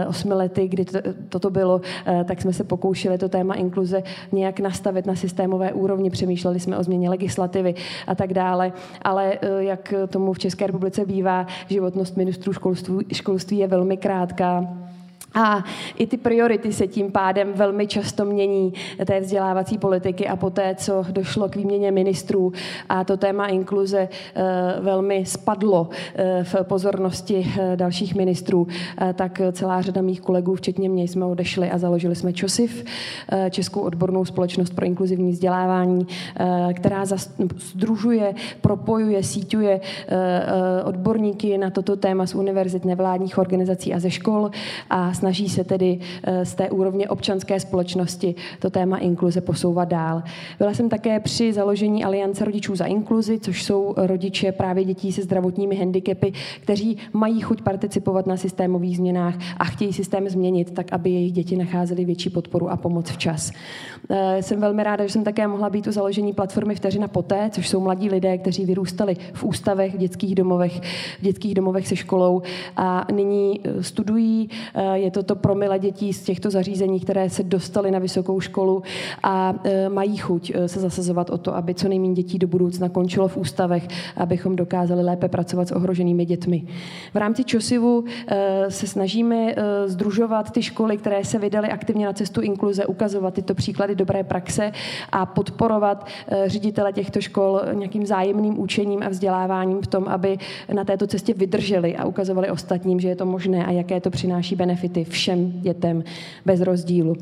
osmi lety, kdy toto bylo, tak jsme se pokoušeli to téma inkluze nějak nastavit na systémové úrovni. Přemýšleli jsme o změně legislativy a tak dále, ale jak tomu v České republice bývá, životnost ministrů školství, školství je velmi krátká a i ty priority se tím pádem velmi často mění té vzdělávací politiky a poté, co došlo k výměně ministrů. A to téma inkluze eh, velmi spadlo eh, v pozornosti eh, dalších ministrů, tak celá řada mých kolegů, včetně mě, jsme odešli a založili jsme ČOSIF, Českou odbornou společnost pro inkluzivní vzdělávání, která združuje, propojuje, síťuje odborníky na toto téma z univerzit, nevládních organizací a ze škol a snaží se tedy eh, z té úrovně občanské společnosti to téma inkluze posouvat dál. Byla jsem také při založení Aliance rodičů za inkluzi, což jsou rodiče právě dětí se zdravotními handicapy, kteří mají chuť participovat na systémových změnách a chtějí systém změnit, tak aby jejich děti nacházely větší podporu a pomoc včas. Eh, jsem velmi ráda, že jsem také mohla být u založení platformy Vteřina poté, což jsou mladí lidé, kteří vyrůstali v ústavech, v dětských domovech, v dětských domovech se školou a nyní eh, studují. Je je to to promile dětí z těchto zařízení, které se dostaly na vysokou školu a e, mají chuť e, se zasazovat o to, aby co nejméně dětí do budoucna končilo v ústavech, abychom dokázali lépe pracovat s ohroženými dětmi. V rámci ČOSIVu e, se snažíme združovat ty školy, které se vydaly aktivně na cestu inkluze, ukazovat tyto příklady dobré praxe a podporovat ředitele těchto škol nějakým zájemným učením a vzděláváním v tom, aby na této cestě vydrželi a ukazovali ostatním, že je to možné a jaké to přináší benefity šanci všem dětem bez rozdílu.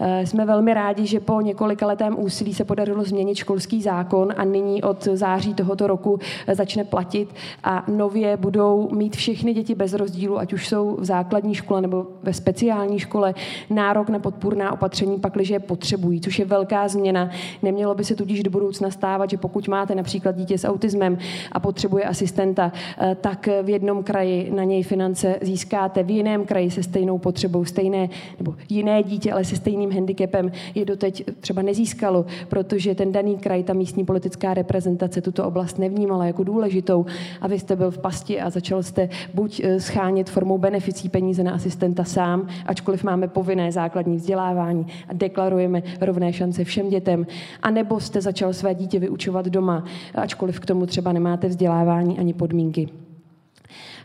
Eh, jsme velmi rádi, že po několika letém úsilí se podařilo změnit školský zákon a nyní od září tohoto roku eh, začne platit a nově budou mít všechny děti bez rozdílu, ať už jsou v základní škole nebo ve speciální škole, nárok na podpůrná opatření, pakliže je potřebují, což je velká změna. Nemělo by se tudíž do budoucna stávat, že pokud máte například dítě s autismem a potřebuje asistenta, eh, tak v jednom kraji na něj finance získáte, v jiném kraji se stejnou potřebou, stejné nebo jiné dítě, ale se stejným handicapem je doteď třeba nezískalo, protože ten daný kraj, ta místní politická reprezentace tuto oblast nevnímala jako důležitou a vy jste byl v pasti a začal jste buď eh, schánět formou beneficí peníze na asistenta sám, ačkoliv máme povinné základní vzdělávání a deklarujeme rovné šance všem dětem, anebo jste začal své dítě vyučovat doma, ačkoliv k tomu třeba nemáte vzdělávání ani podmínky.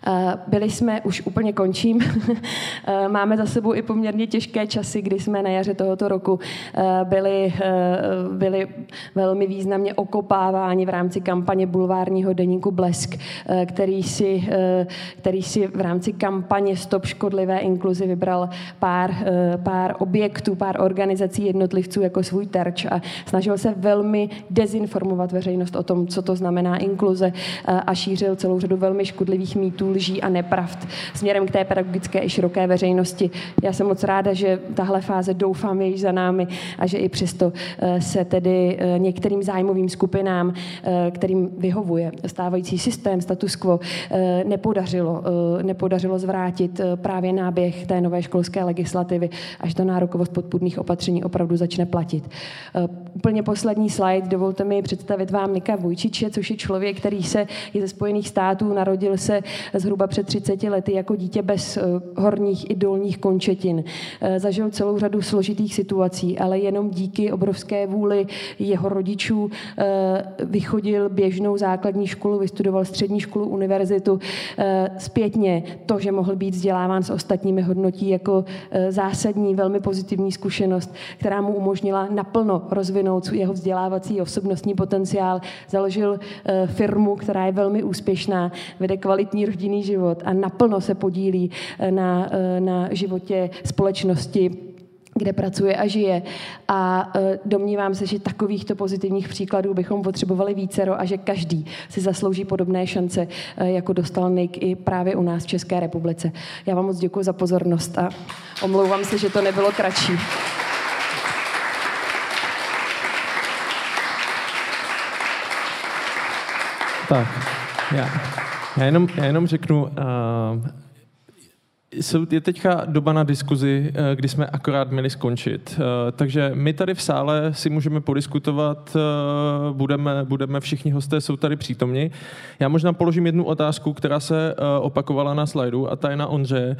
Eh, byli jsme, už úplně končím, eh, máme za sebou i poměrně těžké časy, kdy jsme na jaře tohoto roku eh, byli, byli velmi významně okopáváni v rámci kampaně bulvárního deníku Blesk, který si, který si v rámci kampaně Stop škodlivé inkluzi vybral pár, pár objektů, pár organizací jednotlivců jako svůj terč a snažil se velmi dezinformovat veřejnost o tom, co to znamená inkluze a šířil celou řadu velmi škodlivých mýtů lží a nepravd směrem k té pedagogické i široké veřejnosti. Já jsem moc ráda, že tahle fáze doufám je již za námi a že i přesto eh, se tedy eh, některým zájmovým skupinám, eh, kterým vyhovuje stávající systém status quo, nepodařilo, nepodařilo zvrátit právě náběh té nové školské legislativy, až to nárokovost podpůrných opatření opravdu začne platit. Úplně poslední slide, dovolte mi představit vám Nika Vujčiče, což je člověk, který se je ze Spojených států, narodil se zhruba před 30 lety jako dítě bez eh, horních i dolních končetin. Eh, zažil celou řadu složitých situací, ale jenom díky obrovské vůli jeho rodičů eh, vychodil běžnou základní školu, vystudoval střední školu, univerzitu. Zpětně to, že mohl být vzděláván s ostatními, hodnotí jako zásadní, velmi pozitivní zkušenost, která mu umožnila naplno rozvinout jeho vzdělávací osobnostní potenciál. Založil firmu, která je velmi úspěšná, vede kvalitní rodinný život a naplno se podílí eh, na, eh, na životě společnosti kde pracuje a žije. A eh, domnívám se, že takovýchto pozitivních příkladů bychom potřebovali vícero a že každý si zaslouží podobné šance, jako dostal Nick i právě u nás v České republice. Já vám moc děkuji za pozornost a omlouvám se, že to nebylo kratší. Tak, já. Já jenom, já jenom řeknu, uh, jsou, je teďka doba na diskuzi, eh, kdy jsme akorát měli skončit. Eh, takže my tady v sále si můžeme podiskutovat, budeme, budeme všichni hosté, jsou tady přítomni. Já možná položím jednu otázku, která se opakovala na slajdu a ta je na Ondře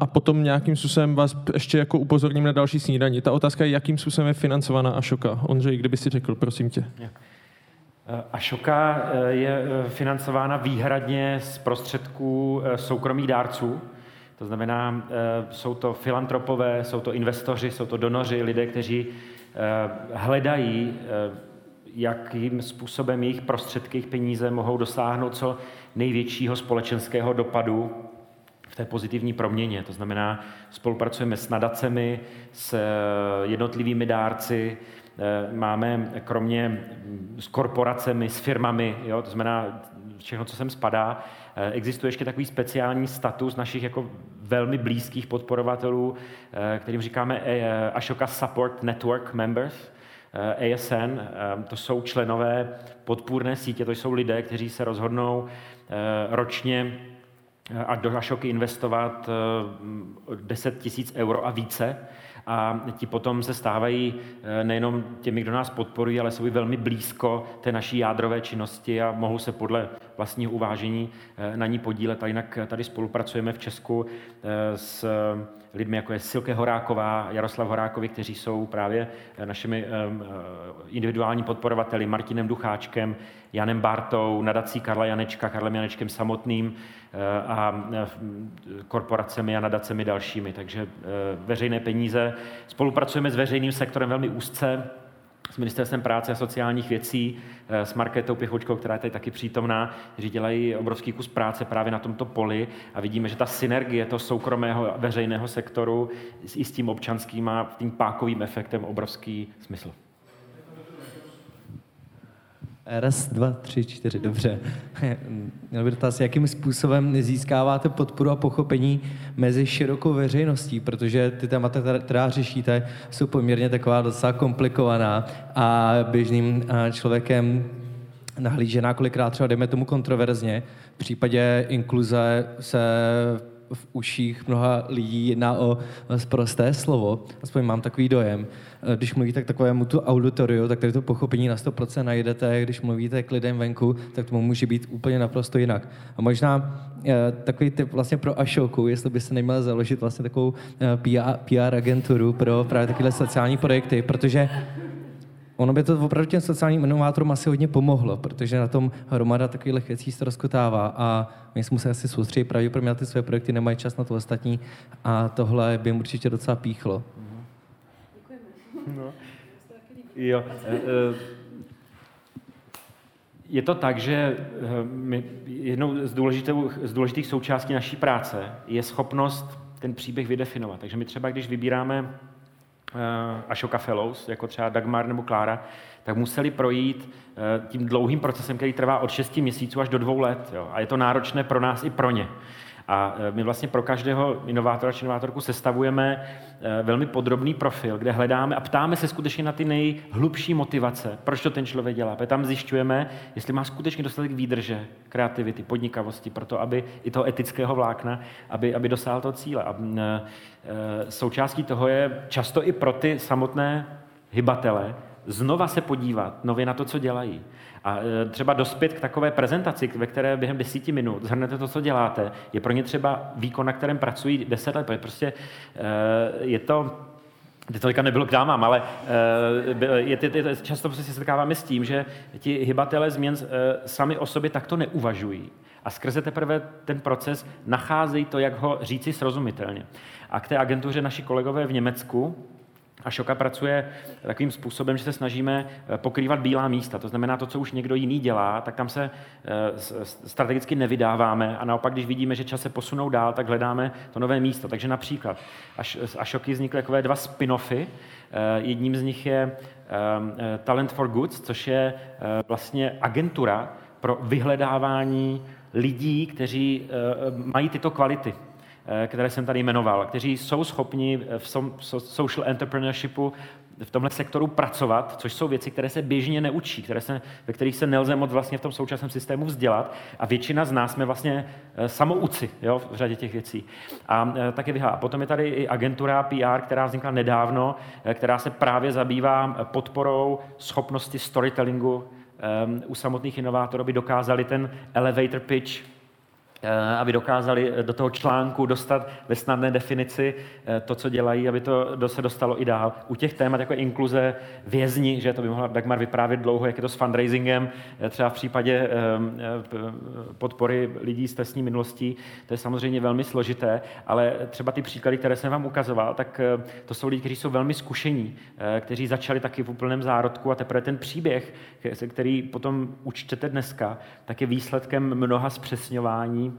a potom nějakým způsobem vás ještě jako upozorním na další snídaní. Ta otázka je, jakým způsobem je financovaná Ašoka. Ondřej, kdyby si řekl, prosím tě. Yeah. Ašoka eh, je eh, financována výhradně z prostředků eh, soukromých dárců. To znamená, jsou to filantropové, jsou to investoři, jsou to donoři, lidé, kteří hledají, jakým způsobem jejich prostředky, jejich peníze mohou dosáhnout co největšího společenského dopadu v té pozitivní proměně. To znamená, spolupracujeme s nadacemi, s jednotlivými dárci, Eh, máme kromě mm, s korporacemi, s firmami, jo, to znamená všechno, co sem spadá, eh, existuje ještě takový speciální status našich jako velmi blízkých podporovatelů, eh, kterým říkáme Ashoka Support Network Members, ASN, to jsou členové podpůrné sítě, to jsou lidé, kteří se rozhodnou ročně a do Ashoky investovat 10 tisíc euro a více a ti potom se stávají eh, nejenom těmi, kdo nás podporují, ale jsou i velmi blízko té naší jádrové činnosti a mohou se podle vlastního uvážení eh, na ní podílet. A jinak tady spolupracujeme v Česku eh, s lidmi, jako je Silke Horáková, Jaroslav Horákovi, kteří jsou právě našimi individuální podporovateli, Martinem Ducháčkem, Janem Bartou, nadací Karla Janečka, Karlem Janečkem samotným, Eh, a eh, korporacemi a nadacemi dalšími. Takže eh, veřejné peníze. Spolupracujeme s veřejným sektorem velmi úzce, s ministerstvem práce a sociálních věcí, s Marketou Pichočkou, která je tady taky přítomná, kteří dělají obrovský kus práce právě na tomto poli a vidíme, že ta synergie toho soukromého veřejného sektoru i s tím občanským má tím pákovým efektem obrovský smysl. Raz, dva, tři, čtyři, dobře. Měl by dotaz, jakým způsobem získáváte podporu a pochopení mezi širokou veřejností, protože ty témata, která řešíte, jsou poměrně taková docela komplikovaná a běžným člověkem nahlížená kolikrát třeba, dejme tomu kontroverzně. V případě inkluze se v uších mnoha lidí jedná o prosté slovo, aspoň mám takový dojem. Když mluvíte k takovému tu auditoriu, tak tady to pochopení na 100% najdete, když mluvíte k lidem venku, tak to může být úplně naprosto jinak. A možná eh, takový typ vlastně pro Ashoku, jestli by se neměl založit vlastně takovou eh, PR, PR agenturu pro právě takové sociální projekty, protože ono by to opravdu těm sociálním inovátorům asi hodně pomohlo, protože na tom hromada takových věcí se rozkotává a my jsme se asi soustředit pravděpodobně na ty své projekty, nemají čas na to ostatní a tohle by jim určitě docela píchlo. No. Jo. Eh, eh, je to tak, že eh, my, jednou z, z důležitých součástí naší práce je schopnost ten příběh vydefinovat. Takže my třeba, když vybíráme Ashoka Fellows, jako třeba Dagmar nebo Klára, tak museli projít eh, tím dlouhým procesem, který trvá od 6 měsíců až do dvou let. Jo. A je to náročné pro nás i pro ně. A e, my vlastně pro každého inovátora či inovátorku sestavujeme e, velmi podrobný profil, kde hledáme a ptáme se skutečně na ty nejhlubší motivace, proč to ten člověk dělá. Protože tam zjišťujeme, jestli má skutečně dostatek výdrže, kreativity, podnikavosti, pro to, aby i toho etického vlákna, aby, aby dosáhl toho cíle. A e, součástí toho je často i pro ty samotné hybatele znova se podívat nově na to, co dělají. A e, třeba dospět k takové prezentaci, ve které během desíti minut zhrnete to, co děláte, je pro ně třeba výkon, na kterém pracují deset let. Prostě e, je to to nebylo k dámám, ale e, je, je, je, často se setkáváme s tím, že ti hybatelé změn sami o sobě takto neuvažují. A skrze teprve ten proces nacházejí to, jak ho říci srozumitelně. A k té agentuře naši kolegové v Německu, a Šoka pracuje takovým způsobem, že se snažíme eh, pokrývat bílá místa. To znamená to, co už někdo jiný dělá, tak tam se eh, strategicky nevydáváme a naopak, když vidíme, že čas se posunou dál, tak hledáme to nové místo. Takže například z Ašoky vznikly takové dva spin-offy. Eh, jedním z nich je Talent for Goods, což je vlastně agentura pro vyhledávání lidí, kteří mají tyto kvality. Eh, které jsem tady jmenoval, kteří jsou schopni v social entrepreneurshipu v tomhle sektoru pracovat, což jsou věci, které se běžně neučí, které se, ve kterých se nelze moc vlastně v tom současném systému vzdělat. A většina z nás jsme vlastně eh, samouci jo, v řadě těch věcí. A eh, taky vyhá. A potom je tady i agentura PR, která vznikla nedávno, která se právě zabývá podporou schopnosti storytellingu um, u samotných inovátorů, aby dokázali ten elevator pitch aby dokázali eh, do toho článku dostat ve snadné definici eh, to, co dělají, aby to se dostalo i dál. U těch témat jako inkluze vězni, že to by mohla Dagmar vyprávět dlouho, jak je to s fundraisingem, třeba v případě podpory lidí s trestní minulostí, to je samozřejmě velmi složité, ale třeba ty příklady, které jsem vám ukazoval, tak to jsou lidi, kteří jsou velmi zkušení, kteří začali taky v úplném zárodku a teprve ten příběh, který potom učtete dneska, tak je výsledkem mnoha zpřesňování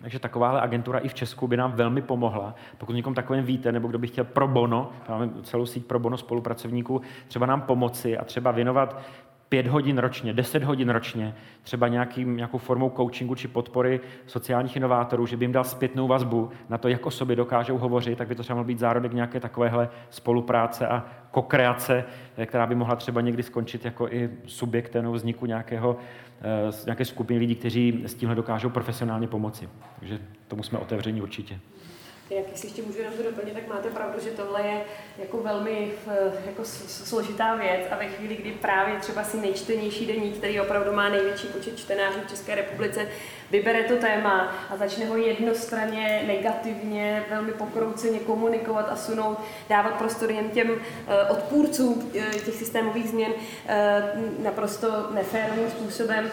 takže takováhle agentura i v Česku by nám velmi pomohla. Pokud někom takovým víte, nebo kdo by chtěl pro bono, máme celou síť pro bono spolupracovníků, třeba nám pomoci a třeba věnovat pět hodin ročně, deset hodin ročně, třeba nějakým, nějakou formou coachingu či podpory sociálních inovátorů, že by jim dal zpětnou vazbu na to, jak o sobě dokážou hovořit, tak by to třeba mohl být zárodek nějaké takovéhle spolupráce a kokreace, která by mohla třeba někdy skončit jako i subjektem vzniku nějakého, nějaké skupiny lidí, kteří s tímhle dokážou profesionálně pomoci. Takže tomu jsme otevření určitě. Jak jestli ještě můžu jenom to doplnit, tak máte pravdu, že tohle je jako velmi eh, jako složitá věc a ve chvíli, kdy právě třeba si nejčtenější deník, který opravdu má největší počet čtenářů v České republice, vybere to téma a začne ho jednostranně negativně, velmi pokrouceně komunikovat a sunout, dávat prostor jen těm eh, odpůrcům eh, těch systémových změn naprosto neférovým způsobem,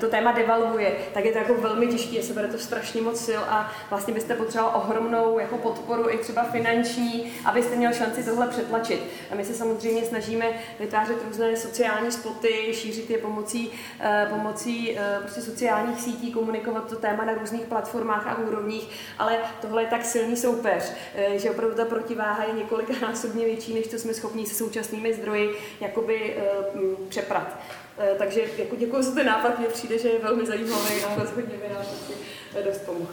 to téma devalvuje, tak je to jako velmi těžké, se bere to strašně moc sil a vlastně byste potřeboval ohromnou jako podporu i třeba finanční, abyste měl šanci tohle přetlačit. A my se samozřejmě snažíme vytvářet různé sociální spoty, šířit je pomocí, eh, pomocí prostě sociálních sítí, komunikovat to téma na různých platformách a úrovních, ale tohle je tak silný soupeř, že opravdu ta protiváha je několikanásobně větší, než to jsme schopni se současnými zdroji jakoby přeprat. Uh, takže jako děkuji za ten nápad, mně přijde, že je velmi zajímavý a rozhodně by nám asi dost pomohl.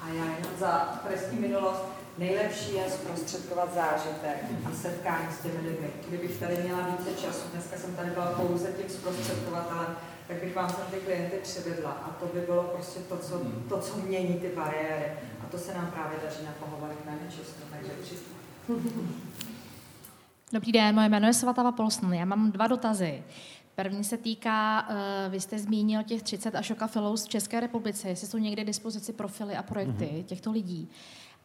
A já jenom za trestní minulost, nejlepší je zprostředkovat zážitek a setkání s těmi lidmi. Kdybych tady měla více času, dneska jsem tady byla pouze tím zprostředkovatelem, tak bych vám sem ty klienty přivedla. A to by bylo prostě to, co, to, co mění ty bariéry. A to se nám právě daří na pohovorech méně často, takže přistup. Dobrý den, moje jméno je Svatava Polston. Já mám dva dotazy. První se týká, uh, vy jste zmínil těch 30 Ashoka Fellows v České republice, jestli jsou někde dispozici profily a projekty mm-hmm. těchto lidí.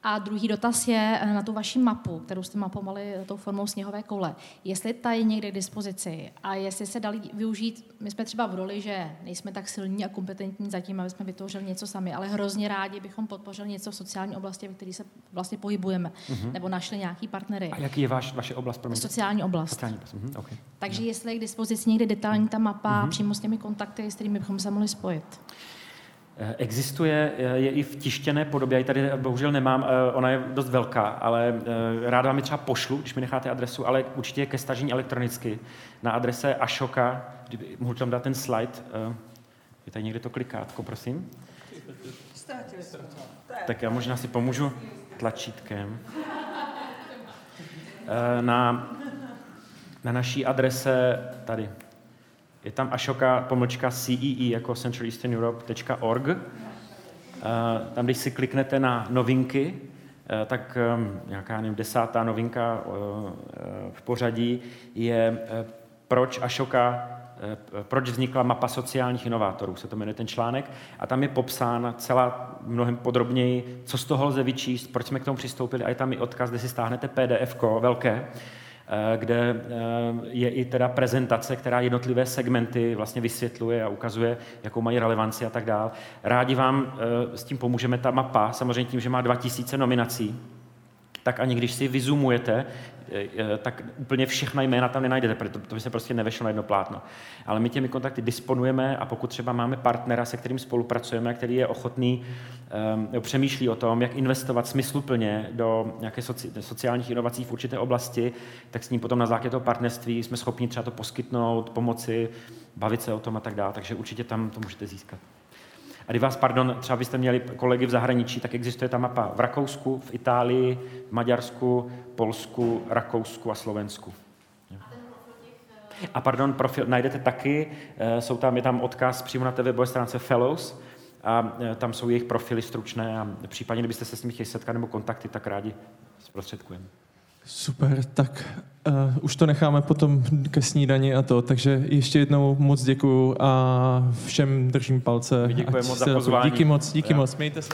A druhý dotaz je eh, na tu vaši mapu, kterou jste mapovali tou formou sněhové koule. Jestli ta je někde k dispozici a jestli se dali využít, my jsme třeba v roli, že nejsme tak silní a kompetentní zatím, aby jsme vytvořili něco sami, ale hrozně rádi bychom podpořili něco v sociální oblasti, ve které se vlastně pohybujeme, mm-hmm. nebo našli nějaký partnery. A jaký je váš, vaše oblast? Promiňte? Sociální oblast. Sociální oblast. Mm-hmm. Okay. Takže mm-hmm. jestli je k dispozici někde detailní ta mapa, mm-hmm. přímo s těmi kontakty, s kterými bychom se mohli spojit. Eh, existuje, eh, je i v tištěné podobě, tady bohužel nemám, eh, ona je dost velká, ale ráda vám ji třeba pošlu, když mi necháte adresu, ale určitě je ke stažení elektronicky na adrese Ashoka, kdyby mohl tam dát ten slide, je tady někde to klikátko, prosím. Tak já možná si pomůžu tlačítkem. Na, na naší adrese tady je tam Ashoka pomlčka CEE jako centraleasterneurope.org. Eh, tam, když si kliknete na novinky, eh, tak ehm, nějaká nevím, desátá novinka eh, v pořadí je proč Ashoka proč vznikla mapa sociálních inovátorů, se to jmenuje ten článek, a tam je popsána celá mnohem podrobněji, co z toho lze vyčíst, proč jsme k tomu přistoupili, a je tam i odkaz, kde si stáhnete PDF velké, Eh, kde eh, je i teda prezentace, která jednotlivé segmenty vlastně vysvětluje a ukazuje, jakou mají relevanci a tak dále. Rádi vám eh, s tím pomůžeme. Ta mapa, samozřejmě tím, že má 2000 nominací, tak ani když si vyzumujete, Eh, eh, tak úplně všechna jména tam nenajdete, protože to by se prostě nevešlo na jedno plátno. Ale my těmi kontakty disponujeme a pokud třeba máme partnera, se kterým spolupracujeme, který je ochotný, um, přemýšlí o tom, jak investovat smysluplně do nějaké soci, sociálních inovací v určité oblasti, tak s ním potom na základě toho partnerství jsme schopni třeba to poskytnout, pomoci, bavit se o tom a tak dále. Takže určitě tam to můžete získat. A když vás, pardon, třeba byste měli kolegy v zahraničí, tak existuje ta mapa v Rakousku, v Itálii, v Maďarsku, Polsku, Rakousku a Slovensku. A pardon, profil najdete taky, eh, jsou tam, je tam odkaz přímo na té webové stránce Fellows, a eh, tam jsou jejich profily stručné a případně, kdybyste se s nimi chtěli setkat nebo kontakty, tak rádi zprostředkujeme. Super, tak uh, už to necháme potom ke snídani a to, takže ještě jednou moc děkuju a všem držím palce. Děkujeme moc za pozvání. Díky moc, díky Já. moc, mějte se.